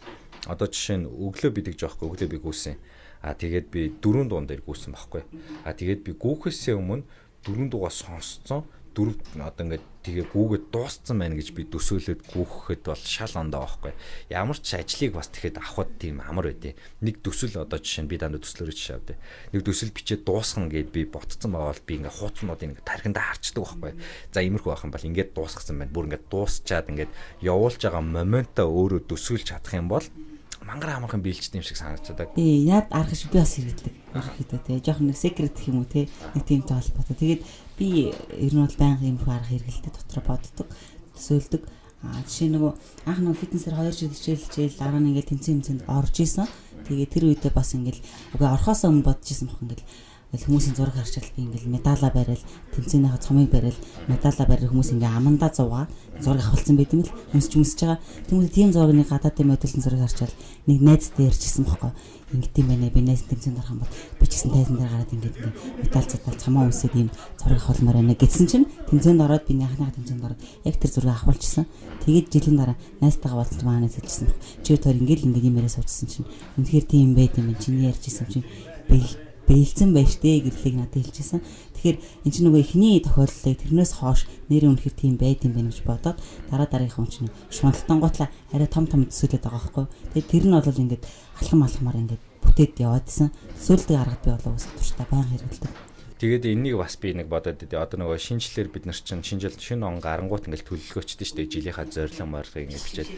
Одоо жишээ нь өглөө бидэг жоохгүй өглөө би гүйсэн. А тэгээд би дөрөв дуун дээр гүйсэн байхгүй. А тэгээд би гүүхээсээ өмнө дөрөв дугаар сонсцсон дөрөв одоо ингээд тэгээ гүүгээд дууссан байна гэж би төсөөлөд гүүхэхэд бол шал ондоо байхгүй. Ямар ч ажлыг бас тэгэхэд авахд тийм амар байдیں۔ Нэг төсөл одоо жишээ нь би дандаа төслөөрөө жишээ авдээ. Нэг төсөл бичээд дуусгана гэд би ботцсон байгаа бол би ингээд хууцнууд ингээд тархиндаа харчдаг байхгүй. За иймэрхүү байх юм бол ингээд дуусгасан байна. Бүр ингээд дуусчаад ингээд явуулж байгаа моментоо өөрөө төсөөлж чадах юм бол мангар амархан биелчтэй юм шиг санагддаг. Тий, яад арах шиг би бас хэрэглэдэг. Ерөөхдөө тий, жоох нэг секрет гэх юм уу тий, нэг тийм тоолботоо. Тэгээд би ер нь бол байнга юм арга хэрэглэдэг дотроо боддог, төсөөлдөг. Аа жишээ нөгөө анх нөгөө фитнесээр 2 жил хичээл хичээл дараа нь ингээд тэмцээн тэмцээнд орж исэн. Тэгээд тэр үедээ бас ингээд үгүй орхосоо өмнө бодож исэн бох ингээд Ингээл хүмүүсийн зураг харчаал би ингээл медаала барайл, тэмцээнийхээ цомыг барайл, медаала барайл хүмүүс ингээ амандаа зугаа зураг авахулсан байт юм л өмсч өмсөж байгаа. Тэмүүл тийм зургийн гадаадын модельын зураг харчаал нэг найзтай ярьжсэн бохоо. Ингээд юм байна. Би найз тэмцээнд орох юм бол би ч гэсэн тайзан дээр гараад ингээд ингээ медаль цатал цамаа өмсөд ийм зураг авахулмаар байна гэсэн чинь тэмцээнд ороод би анхныхаа тэмцээнд ороод яг тэр зургийг авахулчихсан. Тэгээд жилийн дараа найзтайгаа болцсон маанаас хэлжсэн. Чи төр ингээд ингээд юм яриа суудсан чинь үнэхээр тийм байт юм чинь ярьжсэн чинь бэл бэлдсэн байж тээ гэрлийг надад хэлчихсэн. Тэгэхээр эн чинь нөгөө эхний тохиолдлыг тэрнээс хоош нэр үнэхэр тийм байд юм байна гэж бодоод дараа дараагийнхын хүн чинь шуналтан готлаа арай том том төсөөлөд байгаа байхгүй. Тэгээд тэр нь бол ингээд алхам алхамаар ингээд бүтээд яваадсэн. Төсөөлдөг арга би болоо ус турштай баян хэрэгэлдэг. Тэгээд энэнийг бас би нэг бодоод идэв. Одоо нөгөө шинжлэлээр бид нар чинь шинжил шинэ он гарангуут ингээл төлөвлөгөөчтэй шүү дээ. Жилийнхаа зорилго моргийг ингээд бичээд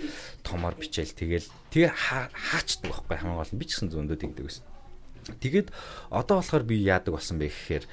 томоор бичээл тэгэл тэгээ хаачдаг байхгүй хамгийн гол нь би ч гэсэн зөндөө тэгдэг байсан. Тэгээд одоо болохоор би яадаг болсон бэ гэхээр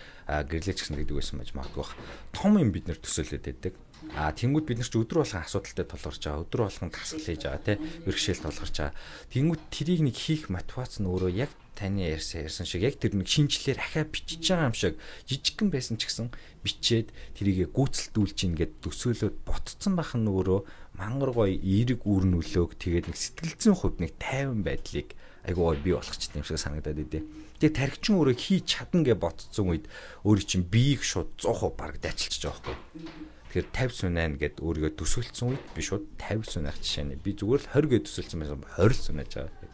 гэрлэж гисэн гэдэг байсан байж магадгүй. Том юм бид нэр төсөөлөд байдаг. А тэнгууд бид нар ч өдөр болгон асуудалтай тулгарч байгаа. Өдөр болгон тасгал хийж байгаа тий. Бэрхшээл тулгарч байгаа. Тэнгууд тэрийг нэг хийх мотивац нь өөрөө яг таны ярьсан ярьсан шиг яг тэр нэг шинжлэлээр ахаа бичиж байгаа юм шиг жижигхэн байсан ч гэсэн бичээд тэрийгэ гүйцэлдүүлж ингээд төсөөлөд ботцсон байх нь өөрөө мангар гоё эерэг үр нөлөөг тэгээд нэг сэтгэлзэн хувьд нэг тайван байдлыг айгуу бий болгочихсон юм шиг санагдаад идэв. Тэгээ тархичин өөрөө хийж чадна гэж ботцсон үед өөрийн чинь биеийг шууд 100% баг дайчилчих жоохгүй. Тэгэхээр 50 сунаа гэд өөрийгөө төсөөлсөн үед би шууд 50 сунах жишээ нь би зүгээр л 20 гэж төсөөлсөн байсан 20 сунаж байгаа.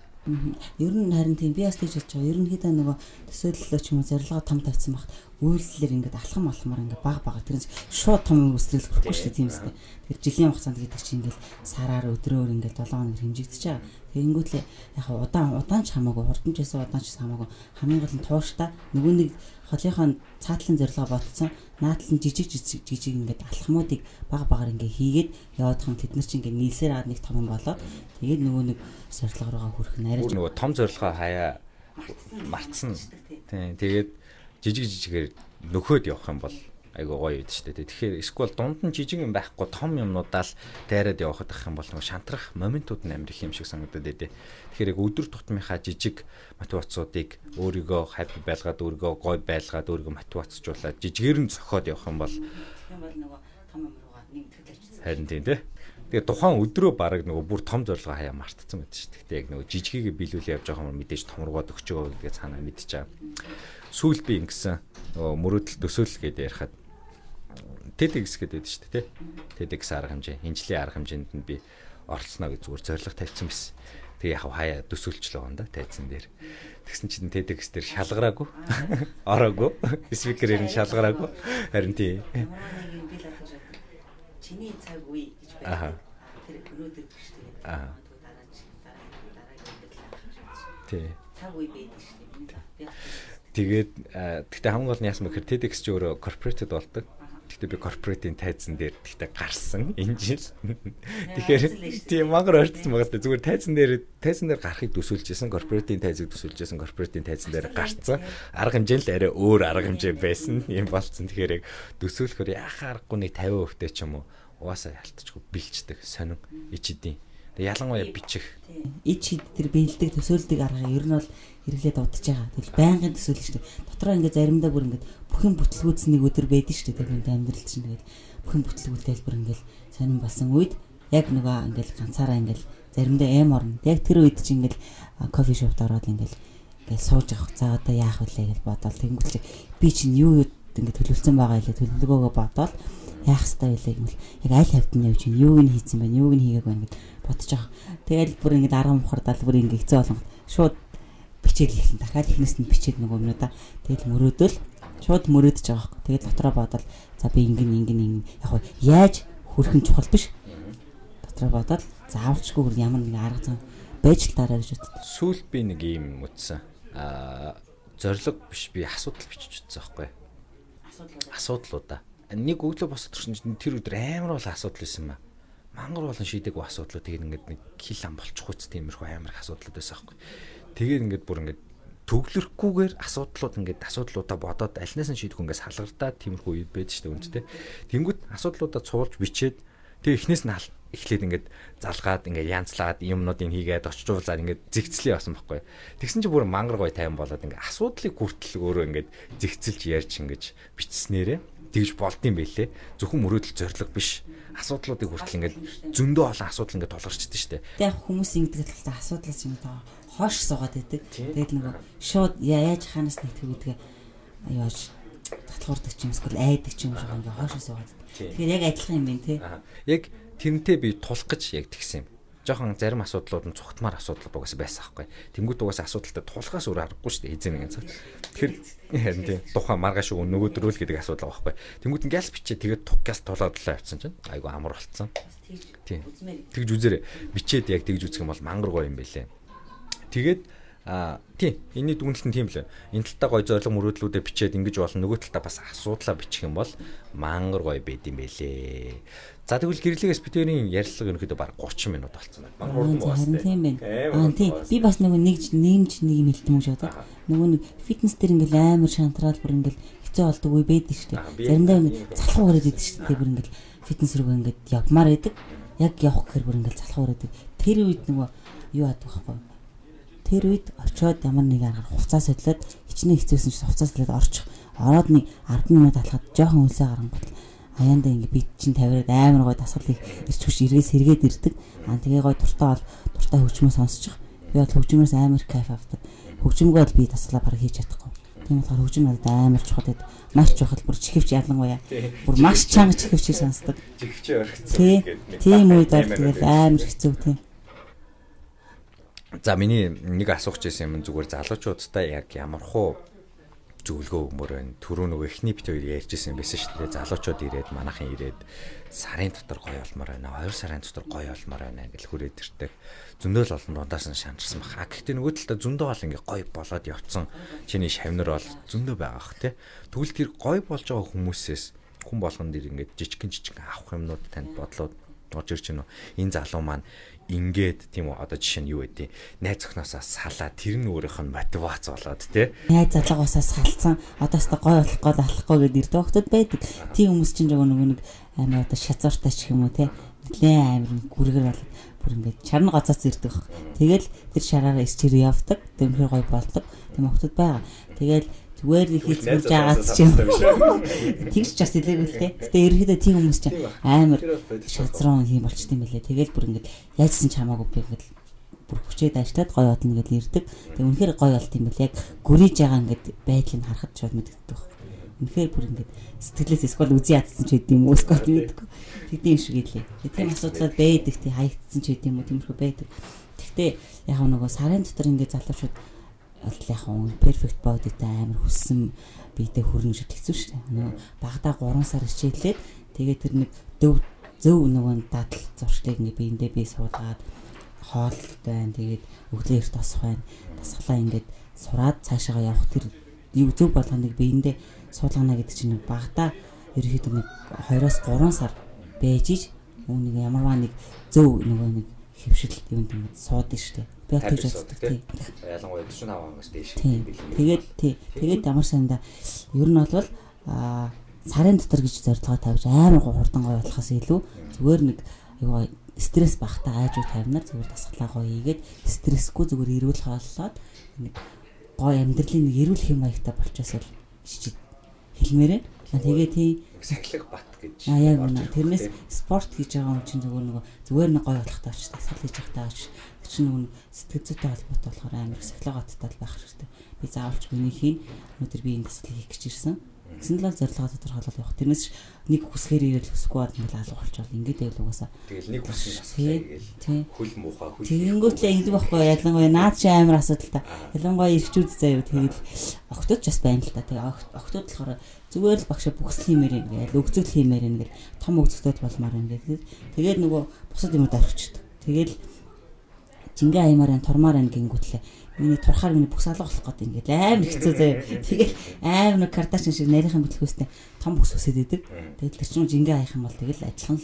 Ер нь харин тийм би бас тийж болж байгаа. Ерөнхийдөө нөгөө төсөөллөө ч юм уу зорилгоо том тавьсан багт үйлслэр ингээд алхам алхмаар ингээд баг баг тэрнээс шууд том өсрөл хүрхгүй шүү дээ тийм үстэй. Тэгэхээр жилийн хугацаанд гэдэг чинь ингээд сараар өдрөөр ингээд 7 хоног хэмжигдэж байгаа. Тэгэнгүүтлээ яг удаан удаан ч хамаагүй хурдан ч байсан удаан ч хамаагүй хамгийн гол нь тууштай нөгөө нэг холынхоо цаатлын зорилгоо ботсон наадлан жижиг жижиг жижиг ингээд алхмуудыг баг багаар ингээд хийгээд яваад хам тэд нар чинь ингээд нийлсээр аваад нэг том болоод тэгээд нөгөө нэг зорилго руугаа хүрэх нь арай нөгөө том зорилгоо хаяа мартсан. Тийм тэгээд жижиг жижигээр нөхөд явах юм бол айгуу гоё байд штэ. Тэгэхээр эсвэл дунд нь жижиг юм байхгүй том юмнуудаа л дайраад явахад ах юм бол нөгөө шантрах моментууд нь амар их юм шиг санагдаад байдэ. Тэгэхээр яг өдөр тутмынхаа жижиг мотивацуудыг өөрийгөө хайп байлгаад өөрийгөө гоё байлгаад өөрийгөө мотивацжуулаад жижигээр нь зохиод явах юм бол юм бол нөгөө том юм руугаа нэг төлөвлөж. Харин тийм тий. Тэгээ тухайн өдрөө баг нөгөө бүр том зорилгоо хаяа мартцсан байдаг шүү дээ. Гэтэ яг нөгөө жижигийг биелүүлээ явж байгаа юм мэдээж томргоод өгчөө гэдгээ цаанаа мэдчихэе сүүл би ингэсэн нөгөө мөрөөдөл төсөөлөл гэдээ ярихад TEDx гэдэг байдаг шүү дээ тий. TEDx арга хэмжээ, хинжлийн арга хэмжээнд нь би оролцсноо гэж зүгээр зориг тавьсан байсан. Тэгээ яг хаяа төсөөлчлөө юм да тайзан дээр. Тэгсэн чинь TEDx дээр шалгараагүй. [LAUGHS] Ороогүй. Спикерээр нь шалгараагүй. Харин тий. Чиний цаг үе гэж байна. Тэр өнөөдөр биш тэгээд дараа дараа дараа дараа Тий. Цаг үе байдаг шүү дээ. Тэгээд тэгтээ хамгийн гол нь яасан бэхээр TEDx ч өөрөө corporate болдог. Тэгтээ би corporate-ийн тайзан дээр тэгтээ гарсан энэ жил. Тэгэхээр тийм мангар ойртсон байгаас зүгээр тайзан дээр тайзан дээр гарахыг төсөөлж исэн corporate-ийн тайзыг төсөөлж исэн corporate-ийн тайзан дээр гарцсан. Арга хэмжээ л арай өөр арга хэмжээ байсан юм болцсон. Тэгэхээр яг төсөөлөхөр яхаа аргагүй нэг 50% ч юм уу угаасаа ялтчихгүй бэлчдэг сонин ичидийн Тэгээ ялангуяа бичих. Ич хид тэр бэлдэг төсөөлдөг арга ер нь бол хэрэглээд удаж байгаа. Тэгэл байнгын төсөөлж штэ. Дотроо ингээ заримдаа бүр ингээ бүхэн бүтлгүүц нэг өдөр байдаг штэ. Хүн амьдрал чинь тэгэл бүхэн бүтлгүүтэл бүр ингээл сонирн болсон үед яг нөгөө ингээл ганцаараа ингээл заримдаа эм орно. Яг тэр үед чинь ингээл кофе шопд ороод ингээл ингээл сууж авах. За одоо яах вэ гэж бодоод тэнгуүтлээ би чинь юу юу ингээд төлөвлөсөн байгаа илээ төлөвлөгөөгөө бодоод яах ёстой вэ гэмэл яг аль хавьд нь явж гин юуг нь хийцэн байна юуг нь хийгээг байна гэд бодож байгаа. Тэгэл бүр ингээд арга мухардал бүр ингээд хэцүү болгон шууд бичээл эхлэн дахиад эхнээс нь бичээд нөгөө юм да. Тэгэл мөрөөдөл шууд мөрөөдөж байгаа хөөх. Тэгэл дотроо бодоод за би ингэн ингэн ингэн яг хоо яаж хөрхөн чухал биш. Дотроо бодоод заавчгүй ямар нэг арга зам байж л дараа гэж боддог. Сүүл би нэг юм утсан. Аа зориг биш би асуудал бичиж утсан байхгүй. Асуудлуудаа. Нэг өглөө босоод төрсөн тэр өдөр амар бол асуудал байсан ба мангар болон шийдэггүй асуудлууд тэгээд ингээд нэг хил ам болчих үст тиймэрхүү амар их асуудлууд байсан аахгүй. Тэгээд ингээд бүр ингээд төвлөрөхгүйгээр асуудлууд ингээд асуудлуудаа бодоод альнаас нь шийдэх үнгээс халгардаад тиймэрхүү үед байдаг шүү дээ үнэтэй. Тэнгүүт асуудлуудаа цуулж бичээд тэгээ эхнээс нь эхлээд ингээд залгаад ингээд янзлаад юмнуудыг хийгээд очжуулаад ингээд зэгцлээ басан байхгүй. Тэгсэн чинь бүр мангар гой тайван болоод ингээд асуудлыг хүртэл өөрөө ингээд зэгцэлж ярьж ингэж бичснээрээ тэгж болдсон байлээ. Зөвхөн мөрөөдөл зориг биш асуудлуудыг хүртэл ингээд зөндөө олон асуудал ингээд толгарчдээ штэ. Тэг яг хүмүүс ингэдэг л асуудлаас юм таа хоош суугаад байдаг. Тэгээд нөгөө шууд яаж ханаас нэгтгэв гэдгээ аяаж татхуурдаг ч юм эсвэл айдаг ч юм шиг ингээд хоош суугаад. Тэгэхээр яг адилхан юм байна те. Яг тэрнтэй би тулах гэж яг тэгсэн юм жоохон зарим асуудлууд нь цугтмаар асуудал угаас байсан байхгүй. Тэнгүүд угаас асуудалтай тулахаас өөр аргагүй шүү дээ эзэн нэгэн цаг. Тэгэхээр харин тийм тухайн маргааш өгөө нөгөөдрөл гэдэг асуудал байгаа байхгүй. Тэнгүүд ингээл бичээ тэгээд туггаас тулаад л авчихсан чинь айгу амар болцсон. Тийм. Тэгж үзээрэй. Бичээд яг тэгж үзэх юм бол мангар гоё юм байлээ. Тэгээд Аа тийм энэний дүгнэлт нь тийм л. Энэ талтаа гой зориг мөрөөдлүүдэд бичээд ингэж болно. Нөгөө талтаа бас асуудлаа бичих юм бол мангар гой байд юм бэлээ. За тэгвэл гэрлэгээс битэрийн ярилцлага ерөнхийдөө баг 30 минут болцсон байна. Мангар урдан бас тийм байна. Аа тийм би бас нөгөө нэг нэмж нэг юм хэлтэн гэж бодоод нөгөө нэг фитнес дээр ингээл амар шантрал бүр ингээл хэцүү болдог үе байдаг шүү дээ. Заримдаа ингээд залхуу гараад идэв шүү дээ. Бүр ингээл фитнес рүү ингээд явмаар байдаг. Яг явах гэхээр бүр ингээл залхуу гараад. Тэр үед нөгөө юу аадаг байхгүй Тэр үед очиод ямар нэг аргаар хуцаа содлоод хичнээн хэцүүсэн чинь хуцаа содлоод орчих. Ороод нэг 10 минут алхаад жоохон үлсээ гарангуут аяанда ингээ бит чин тавиад амар гой дасгалыг ирч хүч эргээс сэргээд ирдэг. Аа тэгээ гой дуртай бол дуртай хөгжмөө сонсчих. Би бол хөгжмөөс амар кайф авдаг. Хөгжмөгөө бол би дасгалаа бараг хийж чадахгүй. Тийм болохоор хөгжим надад амар чухал гэдэг. Маш чухал бүр чихвч ялангуяа. Бүр маш чанга чихвчийг сонсдог. Чихвчээ орхицсан гэдэг. Тийм үед бол тэгэл амар хэцүү тийм. За миний нэг асуух гэсэн юм зүгээр залуучуудтай яг ямар хуу зөвлөгөө өгмөр байна. Түрүү нөгөө эхний бит хоёр ярьжсэн байсан шүү дээ. Залуучууд ирээд манайхан ирээд сарын дотор гоё олмоор байна. 2 сарын дотор гоё олмоор байна гэж хүрээд ирдэг. Зөндөл олон дундаас нь шанарсан баха. Гэхдээ нөгөө талаа зөндөө бол ингээ гоё болоод явцсан. Чиний шавнар бол зөндөө байгаа х тий. Тэгвэл тэр гоё болж байгаа хүмүүсээс хүн болгон дэр ингээ жижигэн жижигэн авах юмнууд танд бодлоод орж ирж уу? Энэ залуу маань ингээд тийм үү? Одоо жишээ нь юу гэдэг найз охноосоо салаа тэр нь өөрийнх нь мотивац болоод тий найз залуугаасаа салцсан. Одоо ч гой болох гол алахгүй гэдэг ирдэг хүмүүс байдаг. Тийм хүмүүс чинь нөгөө нэг амар одоо шазууртай ч юм уу тий нэлээ амар гүргэр болоод бүр ингээд чарна гоцоос ирдэг. Баг тэгэл тэр шараараа ичээр явдаг. Тэмхэр гой болдог. Тийм хүмүүс байгаа. Тэгэл зүгээр нэг хийцгүүлж агаад чинь тэгж ч бас илээгүй л те. Гэтэ ерөөдөө тийм хүмүүс чинь амар шазрон юм болчт юм билэ. Тэгэл бүр ингээд яажсан ч хамаагүй би ингээд бүр хүчээд ажиллаад гоё одно гэж ирдэг. Тэг үнэхээр гоё болт юм бэл яг гүрийж байгаа ингээд байдлыг харахад шууд мэддэг. Үнэхээр бүр ингээд сэтгэлээс эсвэл үзий ядсан ч гэдэм үү эсвэл мэддэг. Тэгдэм шиг илээ. Тийм асуудлууд байдаг тий хаягдсан ч гэдэм үү тиймэрхүү байдаг. Гэхдээ яг нөгөө сарын дотор ингээд залуучууд бол яг хүн перфект бодитай амар хүссэн биедээ хүрнэ шүү хэцүү шүү. Нөгөө багада 3 сар хичээлээд тэгээд тэр нэг дөв зөв нөгөө дадал зуршлыг ингээ биендээ бий суулгаад хоол байна. Тэгээд өглөө эрт тосох байна. Тасглаа ингээд сураад цаашаа явах тэр юу зөв болгоныг биендээ суулгана гэдэг чинь багада ерөөхдөө нэг 2-оос 3 сар байж иж үүнийг ямарваа нэг зөв нөгөө нэг хөвшил юмд ингээд суудсан шүү дээ. Би тэгж боддог тийм. Ялангуяа 45 оноос дээш. Тэгээд тий. Тэгээд ямар санда ер нь бол аа сарын дотор гэж зорилгоо тавьж амар хурдан гой болохоос илүү зүгээр нэг аюу стресс багтаа айж уу тавинаар зүгээр тасглаа гоё ийгээд стрессгүй зүгээр эрүүл хооллоод нэг гоё амьдралын нэг эрүүл хэм маягтай болчоос л шижид хэлмээрээ. Тэгээ тий сахилах бат гэж. А яг үнэ. Тэрнээс спорт хийж байгаа юм чинь зүгээр нэг зүгээр нэг гоё болох тааш дасгал хийж явах тааш. Тэр чинь нэг сэтгэл зүйтэй холбоотой болохоор амар психологооттой байх хэрэгтэй. Би заавалч гүнийхийг өнөөдөр би энэ дасгалыг хийх гэж ирсэн. Гэсэн л зорилгоо тодорхойлол явах. Тэрнээс нэг хүсгээр ирэл хүсэхгүй бол ингээл алга болчихвол ингээд байл угаасаа. Тэгэл нэг хүсний асуулаа гээл хөл муухай хөл. Тэгэнгүүтлээ ингэдэг байхгүй ялангуяа наад чи амар асуудал та. Ялангуяа ирчүүд заяа тэгэл октод ч бас байна л та. Тэгээ октод болохоор зүгээр л багшаа бүхсэл хиймээр ингээл өгцөл хиймээр ингээл том өгцөлтөд болмаар ингээл тэгээд нөгөө бусад юмуд орчихдог. Тэгэл жингээ аймаар ан турмаар ан гингүүтлээ миний турхаар миний бүкс алга болох гэдэг ингээд амар хэцүү заяа. Тэгээд амар нэг карташин шиг нарийнхан бүтлгүүстэй том бүкс үсээд идэг. Тэгээд тэр чинь жингээ хаях юм бол тэгэл адилхан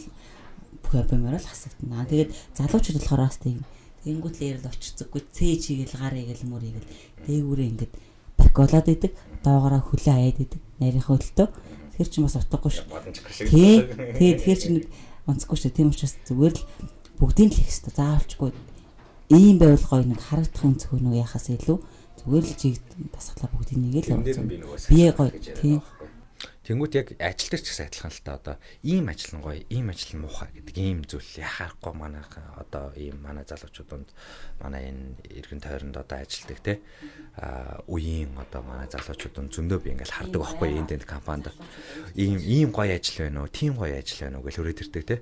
бүх обимоор л хасагдана. Тэгээд залуучууд болохоор бас тийм Тэнгүүтлээр л очицгүй цээ чигээл гар игээл мөр игээл дээгүүрээ ингээд бак болоод идэг доогоороо хөлөө хаяад идэг нарийнхаа хөлтөө тэр чинь бас утгагүй шүү. Тий. Тэгээ тэгэхээр чи нэг онцгүй шүү. Тийм учраас зүгээр л бүгдийг л хийх хэрэгтэй. Заавалчгүй ийм байвал гоё нэг харагдах юм зөвхөн үү яхаас илүү зүгээр л жиг тасглаа бүгдийг нэг л бие гоё тий. Тэнгүүт яг ажил дээр ч гэсэн адилхан л та. Одоо ийм ажил нь гоё, ийм ажил нь муухай гэдэг ийм зүйл яхахгүй манай одоо ийм манай залуучуудад манай энэ эргэн тойронд одоо ажилдаг те. А үеийн одоо манай залуучуудын зөндөө би ингээл хардаг байхгүй энд энд компанид. Ийм ийм гоё ажил байна уу, тийм гоё ажил байна уу? гэж хөрөөд ирдэг те.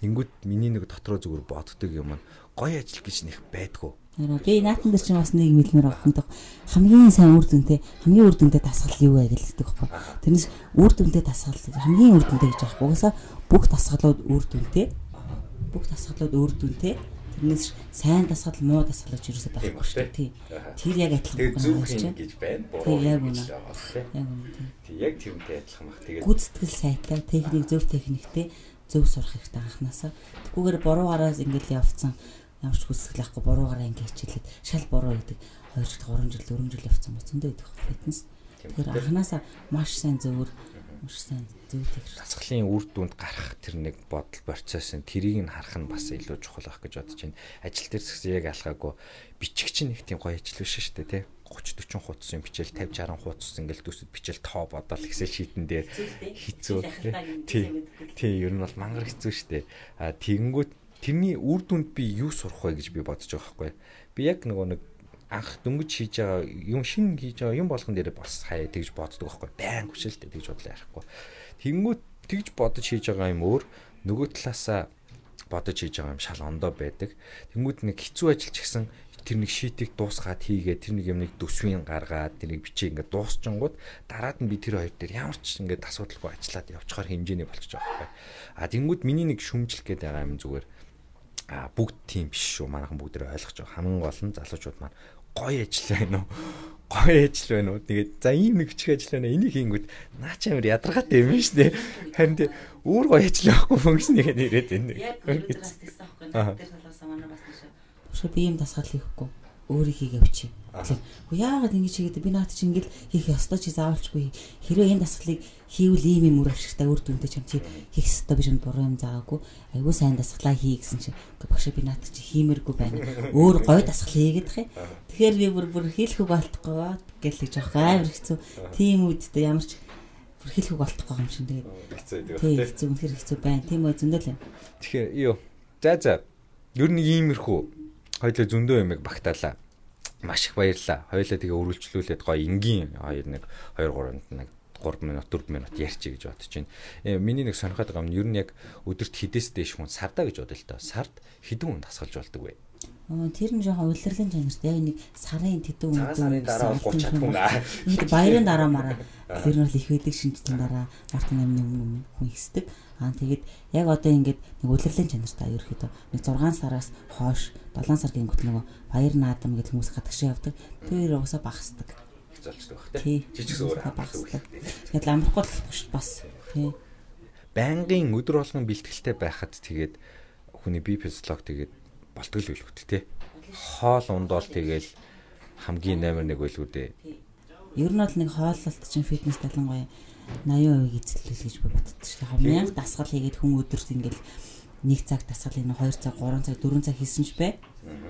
Тэнгүүт миний нэг дотроо зүгээр боддог юм нь гоё ажил гэж нэх байдгүй Би наатан дээр чинь бас нэг мэлмэр авах юм хамгийн сайн үр дүнтэй хамгийн үр дүнтэй дасгал юу вэ гэж хэлдэг байхгүй. Тэрнээс үр дүнтэй дасгал хамгийн үр дүнтэй гэж аахгүй. Угаасаа бүх дасгалууд үр дүнтэй. Бүх дасгалууд үр дүнтэй. Тэрнээс сайн дасгал муу дасгал гэж юусоо байхгүй шүү дээ. Тий. Тэр яг адилхан зөв хийн гэж байна. Тий, яг үнэ. Яг үнэ. Тий, яг тэрнтэй адилхан баг. Тэгээд гүйцэтгэл сайтай, техник зөв техниктэй зөв сурах хэрэгтэй анханасаа. Тэгвгээр буруугаараас ингээд явцсан ямар ч хүсэл авахгүй буруугаараа ингээд хичээлээд шал буруу гэдэг 2 жил 3 жил 4 жил явцсан зөндөө идэх фитнес. Тэгэхээр анханасаа маш сайн зөвөр маш сайн зөв техник. Дасгалын үр дүнд гарах тэр нэг бодол процесс нь тэрийг нь харах нь бас илүү чухал байх гэж бодож байна. Ажил дээр згс яг алхаагүй бичиг чинь нэг тийм гоё ажил биш шүү дээ тий. 30 40 хуудас юм бичээл 50 60 хуудас ингээл төсөд бичээл тоо бодоол Excel шитэн дээр хэцүү тий. Тий ер нь бол мангар хэцүү шүү дээ. А тэгэнгүүт тэрний үр дүнд би юу сурах вэ гэж би бодож байгаа байхгүй. Би яг нөгөө нэг анх дөнгөж хийж байгаа юм шин хийж байгаа юм болгон дээр бас хаяа тэгж боддог байхгүй. Байн хүчэлтэй тэгж бодлоо ярихгүй. Тэнгүүт тэгж бодож хийж байгаа юм өөр нөгөө талаасаа бодож хийж байгаа юм шал ондоо байдаг. Тэнгүүт нэг хэцүү ажил ч гэсэн тэр нэг шийтийг дуусгаад хийгээд тэр нэг юмыг төсвийн гаргаад тэр нэг бичээ ингээд дуусчингууд дараад нь би тэр хоёр дээр ямар ч ингээд асуудалгүй ажиллаад явчихаар хэмжээний болчихж байгаа байхгүй. А тэнгүүд миний нэг шүмжлэх гээд байгаа юм зүгээр а бүгд тийм биш шүү манайхан бүгд ойлгож байгаа хамгийн гол нь залуучууд маань гоё ажил байна уу? [LAUGHS] Гоё ажил байна уу? Тэгээд за ийм нэг бичих ажил байна. Энийг хийнгүүт наа ч амар ядаргаатай юм шүү дээ. Харин тий өөр гоё ажил байхгүй нэг нэрэд байна. Яг өнөөдрөөс тэгсэн [LAUGHS] байхгүй. Наад дээр солоосоо манай бас тийш. Өшөө би юм дасгал хийхгүй. Өөрийг хийгээвчи. Гэхдээ яагаад ингэж хийгээд би наад чи ингээл хийх ёстой чи заавалчгүй. Хэрвээ энэ дасгалыг хийвэл ийм юм үр ашигтай үр дүнтэй ч юм чи хийх ёстой биш юм буруу юм заагаагүй айгүй сайн дасгалаа хий гэсэн чи багш би наад чи хиймэргүй байна. Өөр гой дасгал хийгээд хэ тэгэхээр би бүр бүр хийлэхгүй болтгоо гэл гэж авах амар хэцүү. Тийм үедээ ямар ч бүр хийлэхгүй болтгоо юм шин тэгээд хэцүү тийм хэцүү. Байна. Тийм үү зөндөл юм. Тэгэхээр юу за за. Ер нь иймэрхүү. Хоёлоо зөндөө юмэг багтаалаа маш их баярлаа. Хоёулаа тэгээ өргөлжлүүлээд гоё энгийн хоёр нэг 2 3-нд нэг 3 минут 4 минут ярьчих гэж бодож байна. Э, миний нэг сонирхоод байгаа нь ер нь яг өдөрт хідээс дээш хүн сардаа гэж бодъё л доо. Сард хэдэн хүн тасгалж болдог вэ? Тэр нь жоохон улирлын чанарт яг нэг сарын тэдэн үн. Сарын дараа 30 чадсан. Ингээд баярын дараа мараа [LAUGHS] тэр нь л их байдаг шинжтэн дараа мартин амны өмнө хүн ихсдэг. Аа тэгээд яг одоо ингээд нэг улирлын чанартай ерөөхдөө нэг 6 сараас хойш 7 сар гингүүт нөгөө баяр наадам гэдэг хүмүүс гадагш явдаг. Тэр уусаа багасдаг. Хэцүүлчдэг баг тий. Жижиг зүгээр багасдаг. Тэгээд амрахгүй л биш бас тий. Байнгын өдөр болгон бэлтгэлтэй байхад тэгээд хүний бие физиолог тэгээд болтгол үлгүүт те. Хоол ундоол тэгэл хамгийн номер 1 байлгүй дээ. Ер нь бол нэг хооллолт чинь фитнес талангуй 80% эзэлэл гэж би боддог шүү дээ. Мянга дасгал хийгээд хүн өдөрт ингээл нэг цаг дасгал энэ 2 цаг 3 цаг 4 цаг хийсэн ч бай.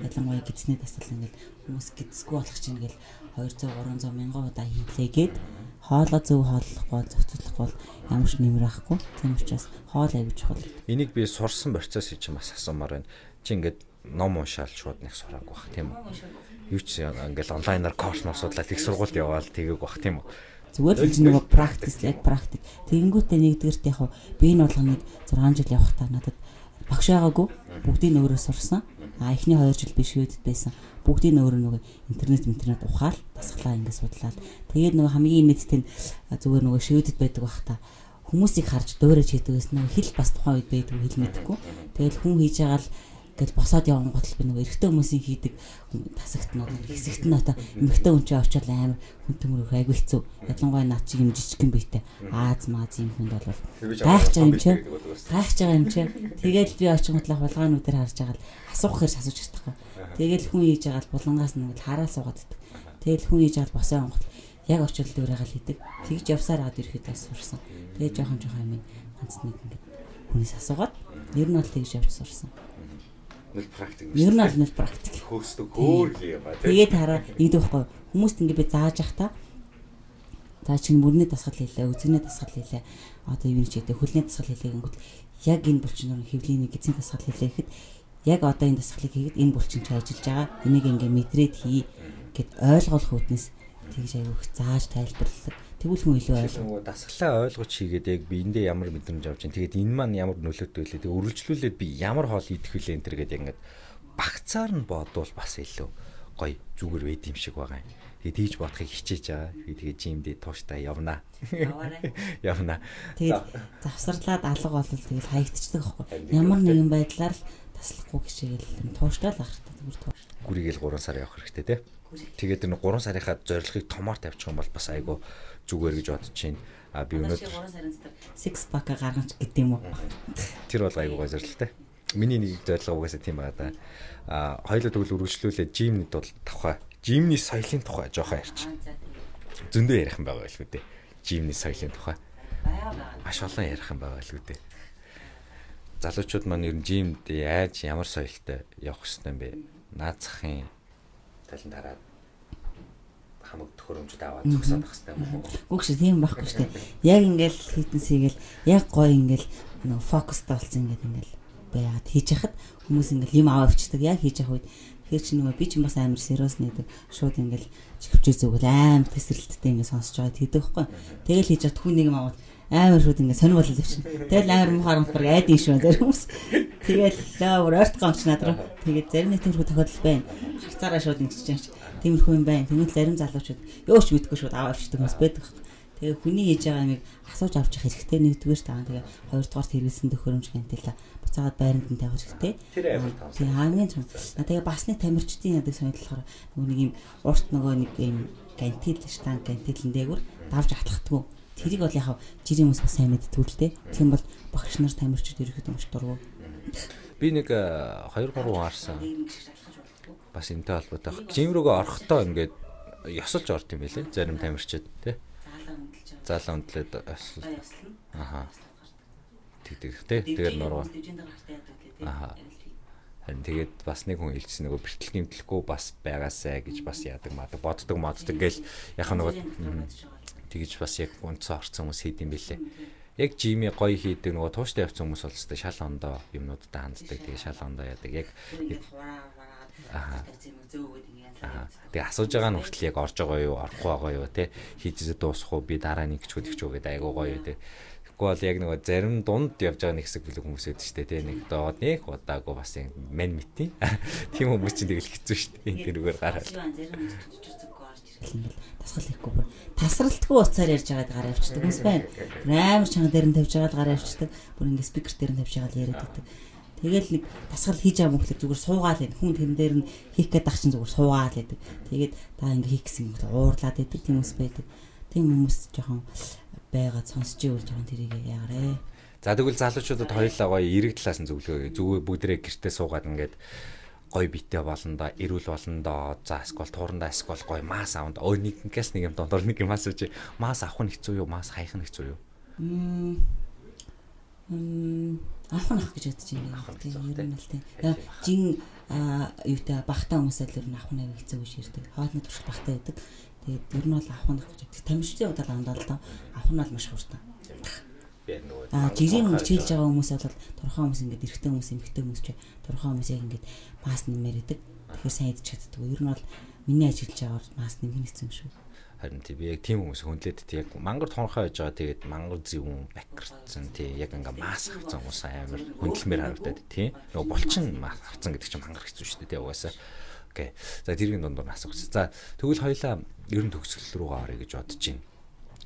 Ялангуяа гидсний дасгал ингээл хүмүүс гидсгүй болох чинь ингээл 200 300 мянган удаа хийлээгээд хоолоо зөв хооллохгүй зөвцөлөхгүй бол ямар ч нэмэр ахгүй. Тийм учраас хоол аягүй чухал. Энийг би сурсан процесс хийж бас асуумаар байна. Чи ингээд ном уншаал шууд нэг сурааг бах тийм үү? Юу ч ингээл онлайнаар коурс масуудлаад их сургуульд яваал тэгээг бах тийм үү? Зүгээр л нөгөө практис яг практик. Тэгэнгүүтээ нэгдүгээрт яг би энэ болгоныг 6 жил явах та надад багш байгаагүй бүгдийг өөрөө сурсан. А эхний 2 жил би шведэд байсан. Бүгдийг өөрөө нөгөө интернет интернет ухаал дасглаа ингээд судлаад. Тэгээд нөгөө хамгийн нийттэй зүгээр нөгөө шведэд байдаг бах та хүмүүсийг харж дуурайж хийдэг гэсэн нөгөө хэл бас тухайн үед байдаг хэл мэдэхгүй. Тэгэл хүн хийж байгаа л гэл босоод явсан гол би нөгөө эрэгтэй хүмүүсийн хийдэг тасагтнууд хэсэгт нь одоо эмэгтэй хүн чинь очиод амар хүн төмөрөх айгүй хэцүү. Ялангуяа над чиг юм жижигхэн биетэй Ааз мааз юм хүнд бол гайхаж байгаа юм чи гайхаж байгаа юм чи тэгээд би очинготлах булгаануудаар харж байгаа л асуух хэрэг асууж чадахгүй. Тэгээд хүн хийж байгаа л булангаас нэг хараа суугаад иддэг. Тэгээд хүн хийж байгаа л босоо онгот яг очиод дүүрэгаал хийдэг. Тэгж явсаар гад ирэхэд бас сурсан. Тэгээд жоохон жоохон юм ганц нэг ингээд хүнээс асуугаад ер нь бол тэгж явж сурсан нөл практик. Ер нь аль нөл практик. Хөөсдөг хөөр хийе ба тийм. Тэгээд хараа ингэдэг байхгүй. Хүмүүст ингэ би зааж явах та. За чинь мөрний дасгал хийлээ, үзэгний дасгал хийлээ. Одоо юу ч гэдэг хөлний дасгал хийлээ гингүүд яг энэ булчин хэвлийн нэг эзэн дасгал хийлээ гэхэд яг одоо энэ дасгалыг хийгээд энэ булчин ч ажиллаж байгаа. Энийг ингээ мэдрээд хий гэд ойлгох үүднээс тэгж аяух зааж тайлбарлалаа Тэгвэл хүн илүү ойлгоо. Дасгалаа ойлгож хийгээд яг би эндээ ямар мэдрэмж авч чинь тэгээд энэ маань ямар нөлөөтэй вэ? Тэгээд үргэлжлүүлээд би ямар хоол идэх вүлээ энэ төр гэдэг ингээд багцаар нь бодвол бас илүү гоё зүгээр байд юм шиг байгаа юм. Тэгээд тийж бодохыг хичээж байгаа. Тэгээд жимдээ тууштай явнаа. [LAUGHS] Явнаа. Тэгээд завсарлаад алга болвол тэгээд хаягдчихдаг байхгүй. Ямар нэгэн байдлаар л таслахгүй гişээгэл тууштай л ахартай зүгээр тууш. Гүрийгэл 3 сар явах хэрэгтэй тий. Тэгээд энэ 3 сарынхаа зорилгыг томоор тавьчих юм бол бас айгүй зүгээр гэж бодож байна. А би өнөөдөр 3 сарын дотор 6 pack гаргаж гэдэг юм уу? Тэр бол айгүй гой зорилготой. Миний нэг зорилго угаасаа тийм байгаа да. А хоёулаа тэгвэл үргэлжлүүлээ жимнэд бол тавхаа. Жимний соёлын тухай жоохон ярьчих. Зөндөө ярих юм байгаа байлгүй дээ. Жимний соёлын тухай. Маш олон ярих юм байгаа байлгүй дээ. Залуучууд маань ер нь жимд яаж ямар соёлтой явах хэрэгтэй юм бэ? Наацхын талент хараад хамаг төхөөрөмжөд аваад зогсоод байх хэрэгтэй юм уу? Үгүй шүү тийм байхгүй шүү дээ. Яг ингээл фитнес хийгээл яг гоё ингээл нөгөө фокустай болсон ингээд ингээл байгаад хийж яхад хүмүүс ингээл юм аваа авчдаг. Яг хийж явах үед тэгэхээр чи нөгөө би ч бас амар сериус нэдэг. Шууд ингээл чихвчээ зүгэл амар тесрэлттэй ингээд сонсож байгаа тэгдэг байхгүй. Тэгэл хийж чад хүн нэг юм аваад амар шууд ингээд сонир болол өвчин. Тэгэл амар мухаар мухаар айд юм шүү зарим хүмүүс. Тэгэл өөр ойрт гомч надраа. Тэгээд зарим нэг тиймэрхүү тохиолдол байна. Харцаараа шууд ингэж чаач. Тиймэрхүү юм байна. Тэгвэл зарим залуучууд юу ч мэдгүй шууд аваа авчдаг хүмүүс байдаг. Тэгээ хүний хийж байгаа юмыг асууж авч явах хэрэгтэй нэгдүгээр таа. Тэгээ хоёрдугаар хэрэгэлсэн төхөөрөмж гэнтэлээ буцаагаад байранд нь тавих хэрэгтэй. Тэр амар тав. Тэгээ хамгийн том. Тэгээ бас нэг тамирчдын ядаг сонирхол болохоор нөгөө нэг юм урт нөгөө нэг юм гантил штан гантилэн дээгүр давж атлахдаггүй. Тэрийг бол яг жирийн хүмүүс бас сайн мэддэг л дээ. Тийм бол багш нар тамирчид ерөөхдөө маш дургу. Би нэг 2 3 хаарсан. Бас энтэй холбоотой. Жим рүүгээ орохдоо ингээд ёсолж орд юм байлээ. Зарим тамирчид тий. Заалаа ёсол. Аха. Тэгдэг тий. Тэгээд нуруу. Аха. Харин тэгээд бас нэг хүн хэлсэн нөгөө бэртэл гимтлэхгүй бас байгаасай гэж бас яадаг мадаг боддог моддог гэл яг нөгөө тэгж бас яг үнцэн орцсон хүмүүс хийд юм бэлээ. Яг жими гоё хийдэг нөгөө тууштай явцсан хүмүүс бол өстой шал ондоо юмнуудтай ханддаг. Тэгээ шал ондоо яадаг. Яг Тэгээ асууж байгаа нь хүртэл яг орж байгаа юу, орохгүй байгаа юу те хийжээ дуусах уу, би дараа нэг ч хөдөгч үү гэдэг айгуу гоё те. Тэгэхгүй бол яг нөгөө зарим дунд явж байгаа нэг хэсэг бүлэг хүмүүс шүү дээ те. Нэг доод нэг удаагүй бас юм мен мэтий. [LAUGHS] Тийм хүмүүс чинь тэгэл хэцүү шүү дээ. Тэрүүгээр гараад. Тасгал хийхгүй бүр тасралтгүй уцаар ярьж байгаад гараа авчдаг хүмүүс байна. Амар чанга дээр нь тавьж байгаа л гараа авчдаг. Бүр ингээ спикер дээр нь тавьж байгаа л яриад байдаг. Тэгэл нэг тасгал хийж байгаа мөхлөөр зүгээр суугаал энэ хүн тэрэн дээр нь хийх гээд ах чинь зүгээр суугаал гэдэг. Тэгээд та ингээ хийх гэсэн юм уурлаад байдаг тийм хүмүүс байдаг. Тийм хүмүүс жоохон байгаад сонсч ивэл жоохон тэрийг яарэ. За тэгвэл залуучуудад хоёулаа гоё эрэг талаас нь зөвлөгөө. Зүгээр бүгдээ гэртээ суугаад ингээд гой битээ болондоо эрүүл болондоо за эсвэл туурандаа эсвэл гой мас аванд өө нэгнээс нэг юм дондор нэг юм асууж мас авах нь хэцүү юу? Мас хайх нь хэцүү юу? М авах нь авах гэж бодож байна. Тийм ер нь л тийм жин юутай багтаа хүмүүсэл ер нь авах нь хэцүү гэж ярьдаг. Хоолны туршил багтаа байдаг. Тэгээд ер нь бол авах нь гэж боддог. Тамирчдын удаа андаа л доо авах нь бол маш хурдан А жирийн хичээлж байгаа хүмүүс бол турхаа хүмүүс ингээд эрэгтэй хүмүүс эмэгтэй хүмүүс ч турхаа хүмүүс яг ингээд мас нэмэр идэг. Тэгэхээр сайн идэж чаддаг. Ер нь бол миний ажиллаж байгаагаар мас нэмэх хэцүү юм шүү. Харин тий би яг тийм хүмүүс хүнлээд тий. Яг мангар тонхоо байж байгаа. Тэгээд мангар зэвүүн бакерцэн тий. Яг ингээ мас авцсан хүмүүс амар хөндлөмөр харагдаад тий. Нөгөө булчин мас авцсан гэдэг чинь мангар хэцүү шүү дээ тий угаасаа. Окей. За тэргийн дундуур асуух. За тэгвэл хоёлаа ер нь төгсгөл рүү гарыг гэж бодож байна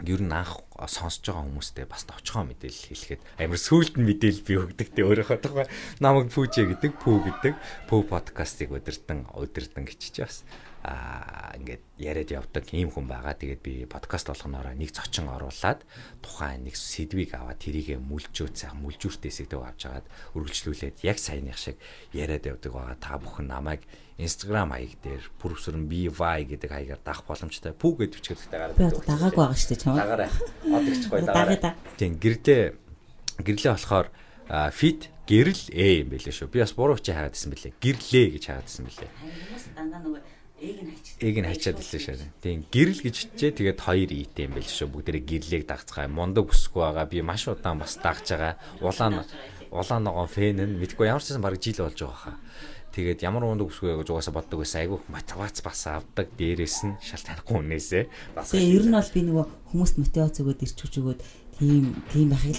ер нь анх сонсож байгаа хүмүүстээ бас товчхон мэдээлэл хэлэхэд амар сүулт нь мэдээлэл би өгдөг те өөрөөхөө тухай намайг пүүжэ гэдэг пүү гэдэг пүү подкастыг өдөртөн өдөртөн гिचж бас аа ингээд яриад явдаг ийм хүн байгаа. Тэгээд би подкаст болгоноороо нэг зочин оруулаад тухайн нэг сэдвийг аваад тэрийгэ мүлжөөд сайхан мүлжүүртээсээ төв авч агаад үргэлжлүүлээд яг саяных шиг яриад явдаг байгаа. Та бүхэн намайг Instagram хаяг дээр пүрвсэрэн BY гэдэг хаягаар дагах боломжтой. Пүү гэж бичгээд гараад байдаг. Дагаагүй байгаа шүү дээ. Дагаарай. Одогчгүй дагаарай. Тийм гэрдээ гэрлээ болохоор fit гэрэл э юм байлээ шүү. Би бас буруу чи хаагаад ирсэн бэлээ. Гэрлээ гэж хаагаад ирсэн бэлээ. Дандаа нөгөө Ээг нь хачаад илээ шээ. Тийм гэрэл гэж чичээ тэгээд хоёр ийтэй юм байл шүү. Бүгдээрээ гэрлийг дагцгаа. Мундаг өсөхгүй байгаа. Би маш удаан бас дагж байгаа. Улаан улаан ногоон фэн нь мэдгүй ямар ч байсан баг жил болж байгаа хаа. Тэгээд ямар мундаг өсгөө гэж угаасаа боддог байсан. Айгүйх мотивац бас авдаг. Дээрээс нь шал танихгүй хүнээсээ. Тэгээ ер нь бол би нөгөө хүмүүст мотивац өгөөд ирч хүч өгөөд тийм тийм байхыг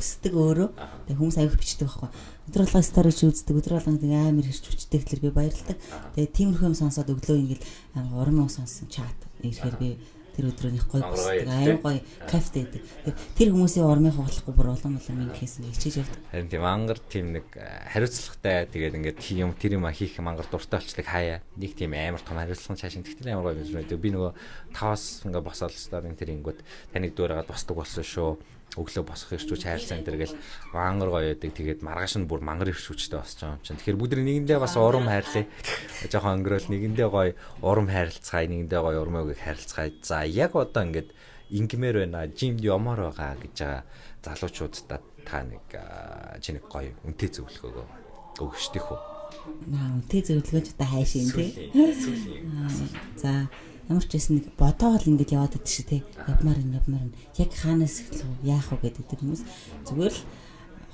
хүсдэг өөрөө. Тэгээ хүмүүс аяг бичдэг байхгүй. Өдөр болгоо сторич үздэг, өдөр болгоо тийм амар хэрч хүчдэг тэгэхээр би баярлалдаг. Тэгээ тиймэрхүү юм сонсоод өглөө ингээл амар урам юм сонссон чат ирэхээр би тэр өдрөөнийх гой аян гой кафе гэдэг. Тэр хүмүүсийн ормын хавлахгүй бүр олон олон минь хийсэн хичээж явдаг. Харин тийм ангар тийм нэг хариуцлагатай тэгээд ингээд юм тэр юм хийх мангар дуртай болчлыг хаяа. Нэг тийм амар том хариуцлага цаашин тэгтэл амар гой биш үү. Би нөгөө таваас ингээд босоод старын тэр ингүүд таныг дуурайгаад босдог болсон шүү өглөө босох ирчүүч хайрлсан энэ гэл мангар гоё яадаг тэгээд маргааш нь бүр мангар ирчүүчтэй босч байгаа юм чинь. Тэгэхээр бүгд нэгэндээ бас урам хайрлаа жоохон өнгөрөөл нэгэндээ гоё урам хайрлцгаая нэгэндээ гоё урмыг хайрлцгаая за яг одоо ингээд ингмээр байна. Жимд ямаар байгаа гэж байгаа залуучуудад та нэг чи нэг гоё үнтэй зөвлөгөөгөө өгчдөх үү? Наа үнтэй зөвлөгөөч одоо хайшин тий. За ямар ч байсан нэг бодоол ингэж яваад байдаг шүү те. Явмаар нь явмаар нь яг хаанаас эхлэх яах вэ гэдэг хүмүүс зүгээр л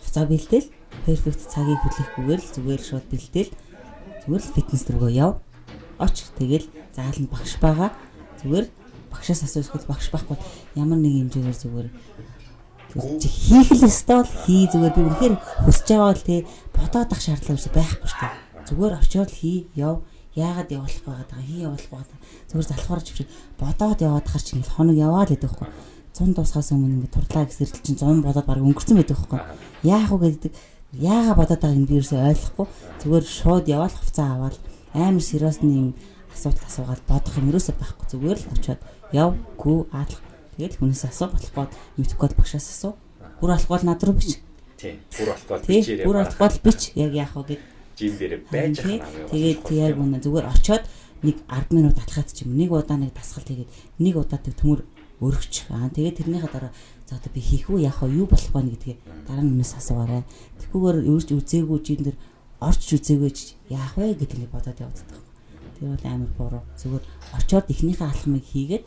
хуцаа бэлдээл перфект цагийг хүлээхгүйгээр л зүгээр шууд бэлдээл зүгээр л фитнес рүүгээ яв. Оч тэгэл зааланд багш байгаа. Зүгээр багшаас асуух багш байхгүй ямар нэг хэмжээгээр зүгээр чи хийх л ёстой л хий зүгээр би үнэхээр хүсэж байгаа л те бодоод ах шаардлага байхгүй шүү дээ. Зүгээр очиод хий яв яагаад явуулах байгаад байгаа? Хий явуулах байгаад зүгээр залхуур чивч бодоод яваад хар чинь хоног яваад байдаг хгүй 100 дуусахаас өмнө ингээд турдлаа гэсэрэл чинь 100 бодоод баг өнгөрцөн байдаг хгүй яах вэ гэдэг. Яага бодоод байгааг нь би ерөөсөй ойлгохгүй. Зүгээр шууд яваал хувцас аваад амар сериосны юм асуудал асуугаад бодох юм ерөөсөй байхгүй. Зүгээр л очиод яв гүү аалах. Тэгэл хүнээс асуу болохгүй мэдхгүй бол багшаас асуу. Бүр болохгүй над руу бич. Тий бүр болохгүй бичээрэй. бүр болохгүй бич. Яг яах вэ гэдэг жим дээр байж байгаа юм. Тэгээд яг үнэ зүгээр очиод нэг 10 минут атлахад ч юм нэг удаа нэг дасгал тэгээд нэг удаа төмөр өргөч. Аа тэгээд тэрнийхээ дараа за одоо би хийх үү яах вэ юу болох вэ гэдгээ дараа нь өмнөөс асуугаарай. Тэгхүүгээр ерж үзээгүй жин дээр орч үзээгүй яах вэ гэдгийг бодоод явдаг. Тэр бол амар буруу. Зүгээр очиод эхнийхээ алхмыг хийгээд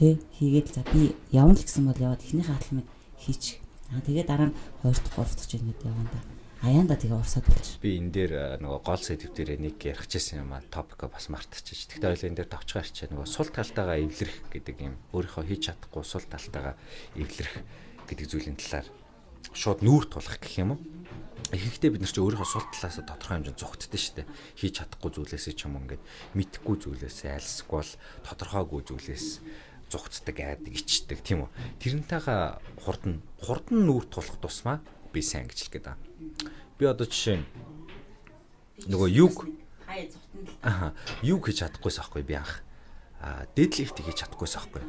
тэ хийгээд за би явна л гэсэн бол яваад эхнийхээ алхмыг хийчих. Аа тэгээд дараа нь 2 дахь 3 дахь жин гэдэг явна да аяанда тэгээ урсаад болчих. Би энэ дээр нөгөө гол сэдв дээр нэг ярих гэсэн юм а топик бас мартчихж. Тэгтээ ойлын дээр товчгаар чаа нөгөө сул талтайгаа эвлэрэх гэдэг юм өөрийнхөө хийж чадахгүй сул талтайгаа эвлэрэх гэдэг зүйлийн талаар шууд нүүр тулах гэх юм уу? Ихэнхдээ бид нар чи өөрийнхөө сул талаас тодорхой хэмжээнд зүгтдээ шүү дээ. Хийж чадахгүй зүйлээсээ ч юм ингээд мэдхгүй зүйлээсээ альсгүй бол тодорхойгүй зүйлээс зүгтдэг айдаг ичдэг тийм үү. Тэрнтэйгээ хурдан хурдан нүүр тулах тусмаа би сайн гэж хэлгээд байгаа. Би одоо жишээ нөгөө юг аа юг хийж чадахгүйс аахгүй би анх. Аа дедлифт хийж чадахгүйс аахгүй.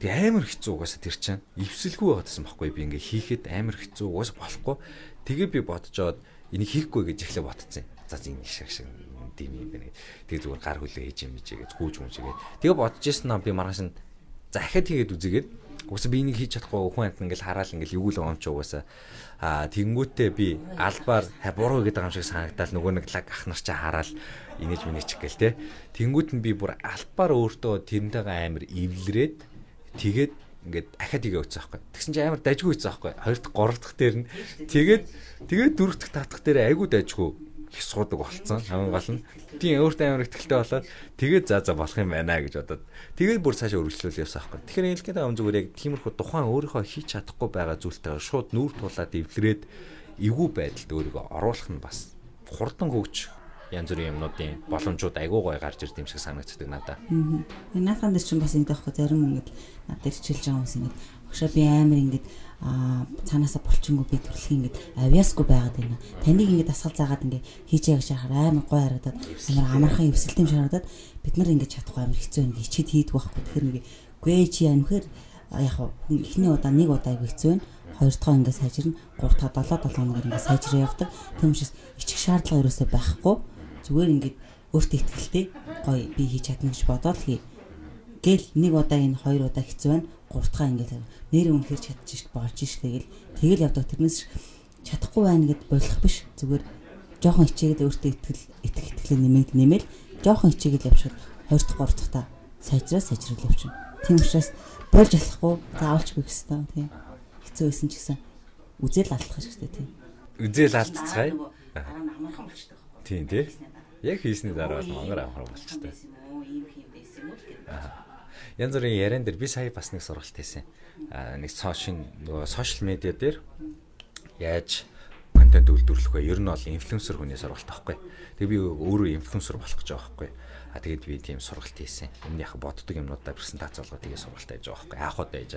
Тэгээ амар хэцүү угаасаа тэр чинь эвсэлгүй байгаадсан байхгүй би ингээ хийхэд амар хэцүү угаас болохгүй. Тэгээ би бодожоод энийг хийхгүй гэж эхлээ ботцсон. За энэ шиг шиг дим юм байна. Тэгээ зүгээр гар хүлээ хийж юм гэж гүүж мүж игээд. Тэгээ бодож ирсэн නම් би маргааш нь захиад хийгээд үзээгээд Угсаа би энийг хийж чадахгүй хүн амт ингээл хараал ингээл юу л юм чи угсаа а тэнгүүтээ би албаар буруу гэдэг юм шиг санагдал. Нөгөө нэг лаг ах нар чи хараал инээж минийч гээл те. Тэнгүүт нь би бүр албаар өөртөө тэрнтэйгээ амар эвлэрээд тэгээд ингээд ахаад игээ өцсөн байхгүй. Тэгсэн чинь амар дажгүй өцсөн байхгүй. Хоёр дахь, гурав дахь дээр нь. Тэгээд тэгээд дөрөв дахь, тавдах дээр айгуу дажгүй их суудаг болцсон. Хамгийн гол нь тийм өөртөө амар ихтэлтэй болоод тэгээд за за болох юм байна гэж бодоод тэгээд бүр цаашаа өргөжлөл явсан аахгүй. Тэгэхээр хэлгээд байгаа юм зүгээр яг тиймэрхүү тухайн өөрийнхөө хийж чадахгүй байгаа зүйлтэй шууд нүүр тулаад эвлэрээд эвгүй байдалд өөрийгөө оруулах нь бас хурдан хөгж янз бүрийн юмнуудын боломжууд айгүй гой гарч ирд юм шиг санагддаг надад. Аа. Наасан дээр чинь бас ингэдэг байхгүй зарим ингээд над дээр хичээлж байгаа хүмүүс ингээд багшаа би амар ингээд а цаанаасаа булчингүй би төрөлх ингээд авьяасгүй байгаад байна. Таныг ингээд дасгал заагаад ингээд хийж яах шахаар амар гой харагдаад амар амархан эвсэлтэм шаардаад бид нар ингээд чадахгүй амар хэцүү ингээд хичээд хийдэг байхгүй. Тэгэхээр ингээд гээ чи амхээр яг хүн эхний удаа нэг удаа хэцүү байна. Хоёр дахь ингээд сайжирна. Гурав дахь 7 7 хоногор ингээд сайжраа явдаг. Учраас ичих шаардлага ерөөсөө байхгүй. Зүгээр ингээд өөртөө ихтэй гоё би хийж чадна гэж бодоод хий. Гэл нэг удаа энэ хоёр удаа хэцүү байна гуртгаа ингээд нэр үнэхээр чадчих болж ш тэгэл тэгэл явдаг. Тэрнээс чадахгүй байна гэд болох биш. Зүгээр жоохон хичээгээд өөртөө итгэл итгэх итгэлээ нэмээд нэмэл жоохон хичээгээд явшаад хоёр дахь гурав дахь та сайжраа сайжрал явчихна тийм учраас болж болохгүй заавалч би гэстэй тийм. Хэцүү байсан ч гэсэн үзэл алдах хэрэгтэй тийм. Үзэл алдцгаая. Дараа нь амархан болчтой тийм тий яг хийсний дараа бол мангар амархан болчтой. Ийм юм байсан юм уу гэдэг янз бүрийн яриан дээр би сая бас нэг сургалт хийсэн. Аа нэг сошин нөгөө сошиал медиа дээр яаж контент үйлдвэрлэх вэ? Ер нь бол инфлюенсер хүний сургалт аахгүй. Тэгээ би өөрөө инфлюенсер болох гэж байгаа байхгүй. А тэгээд би тийм сургалт хийсэн. Өмнөх боддог юмнуудаа презентац болгоо тэгээ сургалт хийж байгаа байхгүй. Яах вэ гэж.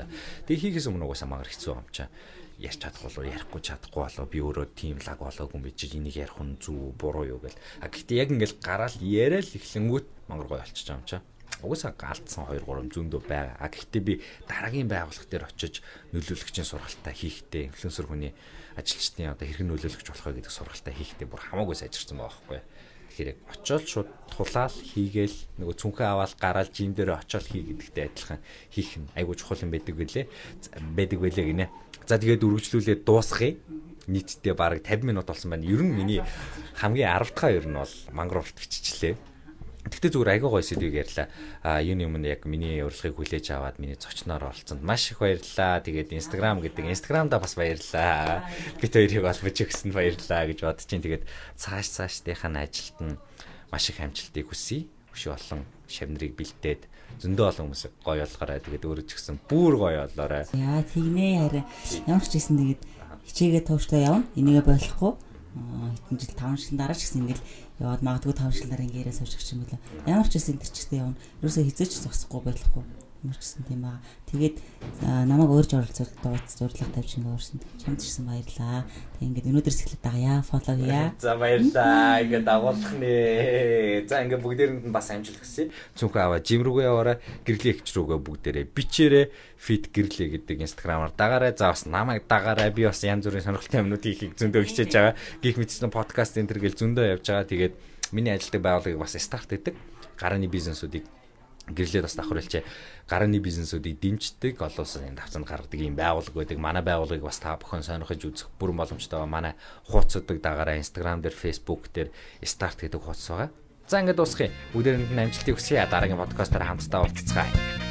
Тэгээ хийхээс өмнө угаасаа магаар хэцүү юм чаа. Ярьж чадахгүй болов ярихгүй чадахгүй болов би өөрөө тийм лаг болоогүй юм би чи энийг ярих нь зүв буруу юу гэл. А гэхдээ яг ингээл гараал яриа л эхлэнгүүт мангар гой болчихж байгаа юм чаа угаасаа галдсан 2 3 зөндөө байгаа. А гэхдээ би дараагийн байгууллага дээр очиж нөлөөлөгчийн сургалтаа хийхдээ инфлюенсер хүний ажилчдын одоо хэрхэн нөлөөлөгч болох вэ гэдэг сургалтаа хийхдээ бүр хамаагүй сайжирсан байгаа байхгүй. Тэгэхээр яг очиод шууд тулаал хийгээл нөгөө цүнхээ аваад гараал жим дээр очиод хий гэдэгтэй адилхан хийх нь айгуу чухал юм байдаг байлээ. байдаг байлээ гинэ. За тэгээд үргэлжлүүлээд дуусгая нийтдээ бараг 50 минут болсон байна. Ер нь миний хамгийн 10 дахь ер нь бол мангровт биччихлээ. Тэгтээ зүгээр айгаа гоё сэдвийг ярьлаа. А юуны өмнө яг миний урилгыг хүлээж аваад миний зочноор оролцсонд маш их баярлалаа. Тэгээд Instagram гэдэг Instagram-да бас баярлалаа. Бид хоёрыг олбож өгсөнд баярлалаа гэж бодож чинь тэгээд цааш цаашдынхаа ажилд нь маш их амжилтыг хүсье. Өшөө олон шавнырыг бэлдээд зөндөө олон хүмүүс гоё болгоорой. Тэгээд өөрөө ч гэсэн бүр гоё болоорой. Яа тэгнэ харин ямар ч гэсэн тэгээд хичээгээ тууштай явна. Энийгээ болохгүй. Хэдэн жил 5 жил дараа ч гэсэн ингээл яваад магадгүй 5 жил дараа ингээ яриа суучих юм билээ. Ямар ч гэсэн энэ төрчтэй явна. Ерөөсөө хизээч зогсохгүй байхгүй гэсэн тийм аа. Тэгээд намайг өөрж оролцуулж дууц зурлах тавьж ингээ уурсан. Чамд ч гэсэн баярлаа. Тэг ингээд өнөөдрөөс эхлээд дагая, фоллоу хийя. [LAUGHS] За баярлаа. Ингээ дагуулах нэ. За ингээ бүгдээрэнд нь бас амжилт хүсье. Цүнхээ аваа жим рүүгээ яваарай. Гэрлийн ихч рүүгээ бүгдээрээ бичээрэй. Fit гэрлээ гэдэг инстаграмаар дагаарай. За бас намайг дагаарай. Би бас янз бүрийн сонирхолтой юмнууд хийхийг зөндөө хичээж байгаа. Гих мэдсэн подкаст энэ төр гэл зөндөө явж байгаа. Тэгээд миний ажилтдаг байгууллагыг бас старт гэдэг гарааны бизнесүүдийг гэрлээд бас давхар хэлчээ гарааны бизнесүүдийг дэмждэг олон улсын давцанд гаргадаг юм байгууллага байдаг. Манай байгууллагыг бас та бүхэн сонирхож үзэх бүрэн боломжтой байгаа. Манай хуудасдаг дагаараа Instagram дээр, Facebook дээр Start гэдэг хуудас байгаа. За ингээд дуусгая. Бүгдээрэнд нь амжилтыг хүсье. Дараагийн подкастаар хамтдаа уулзцгаая.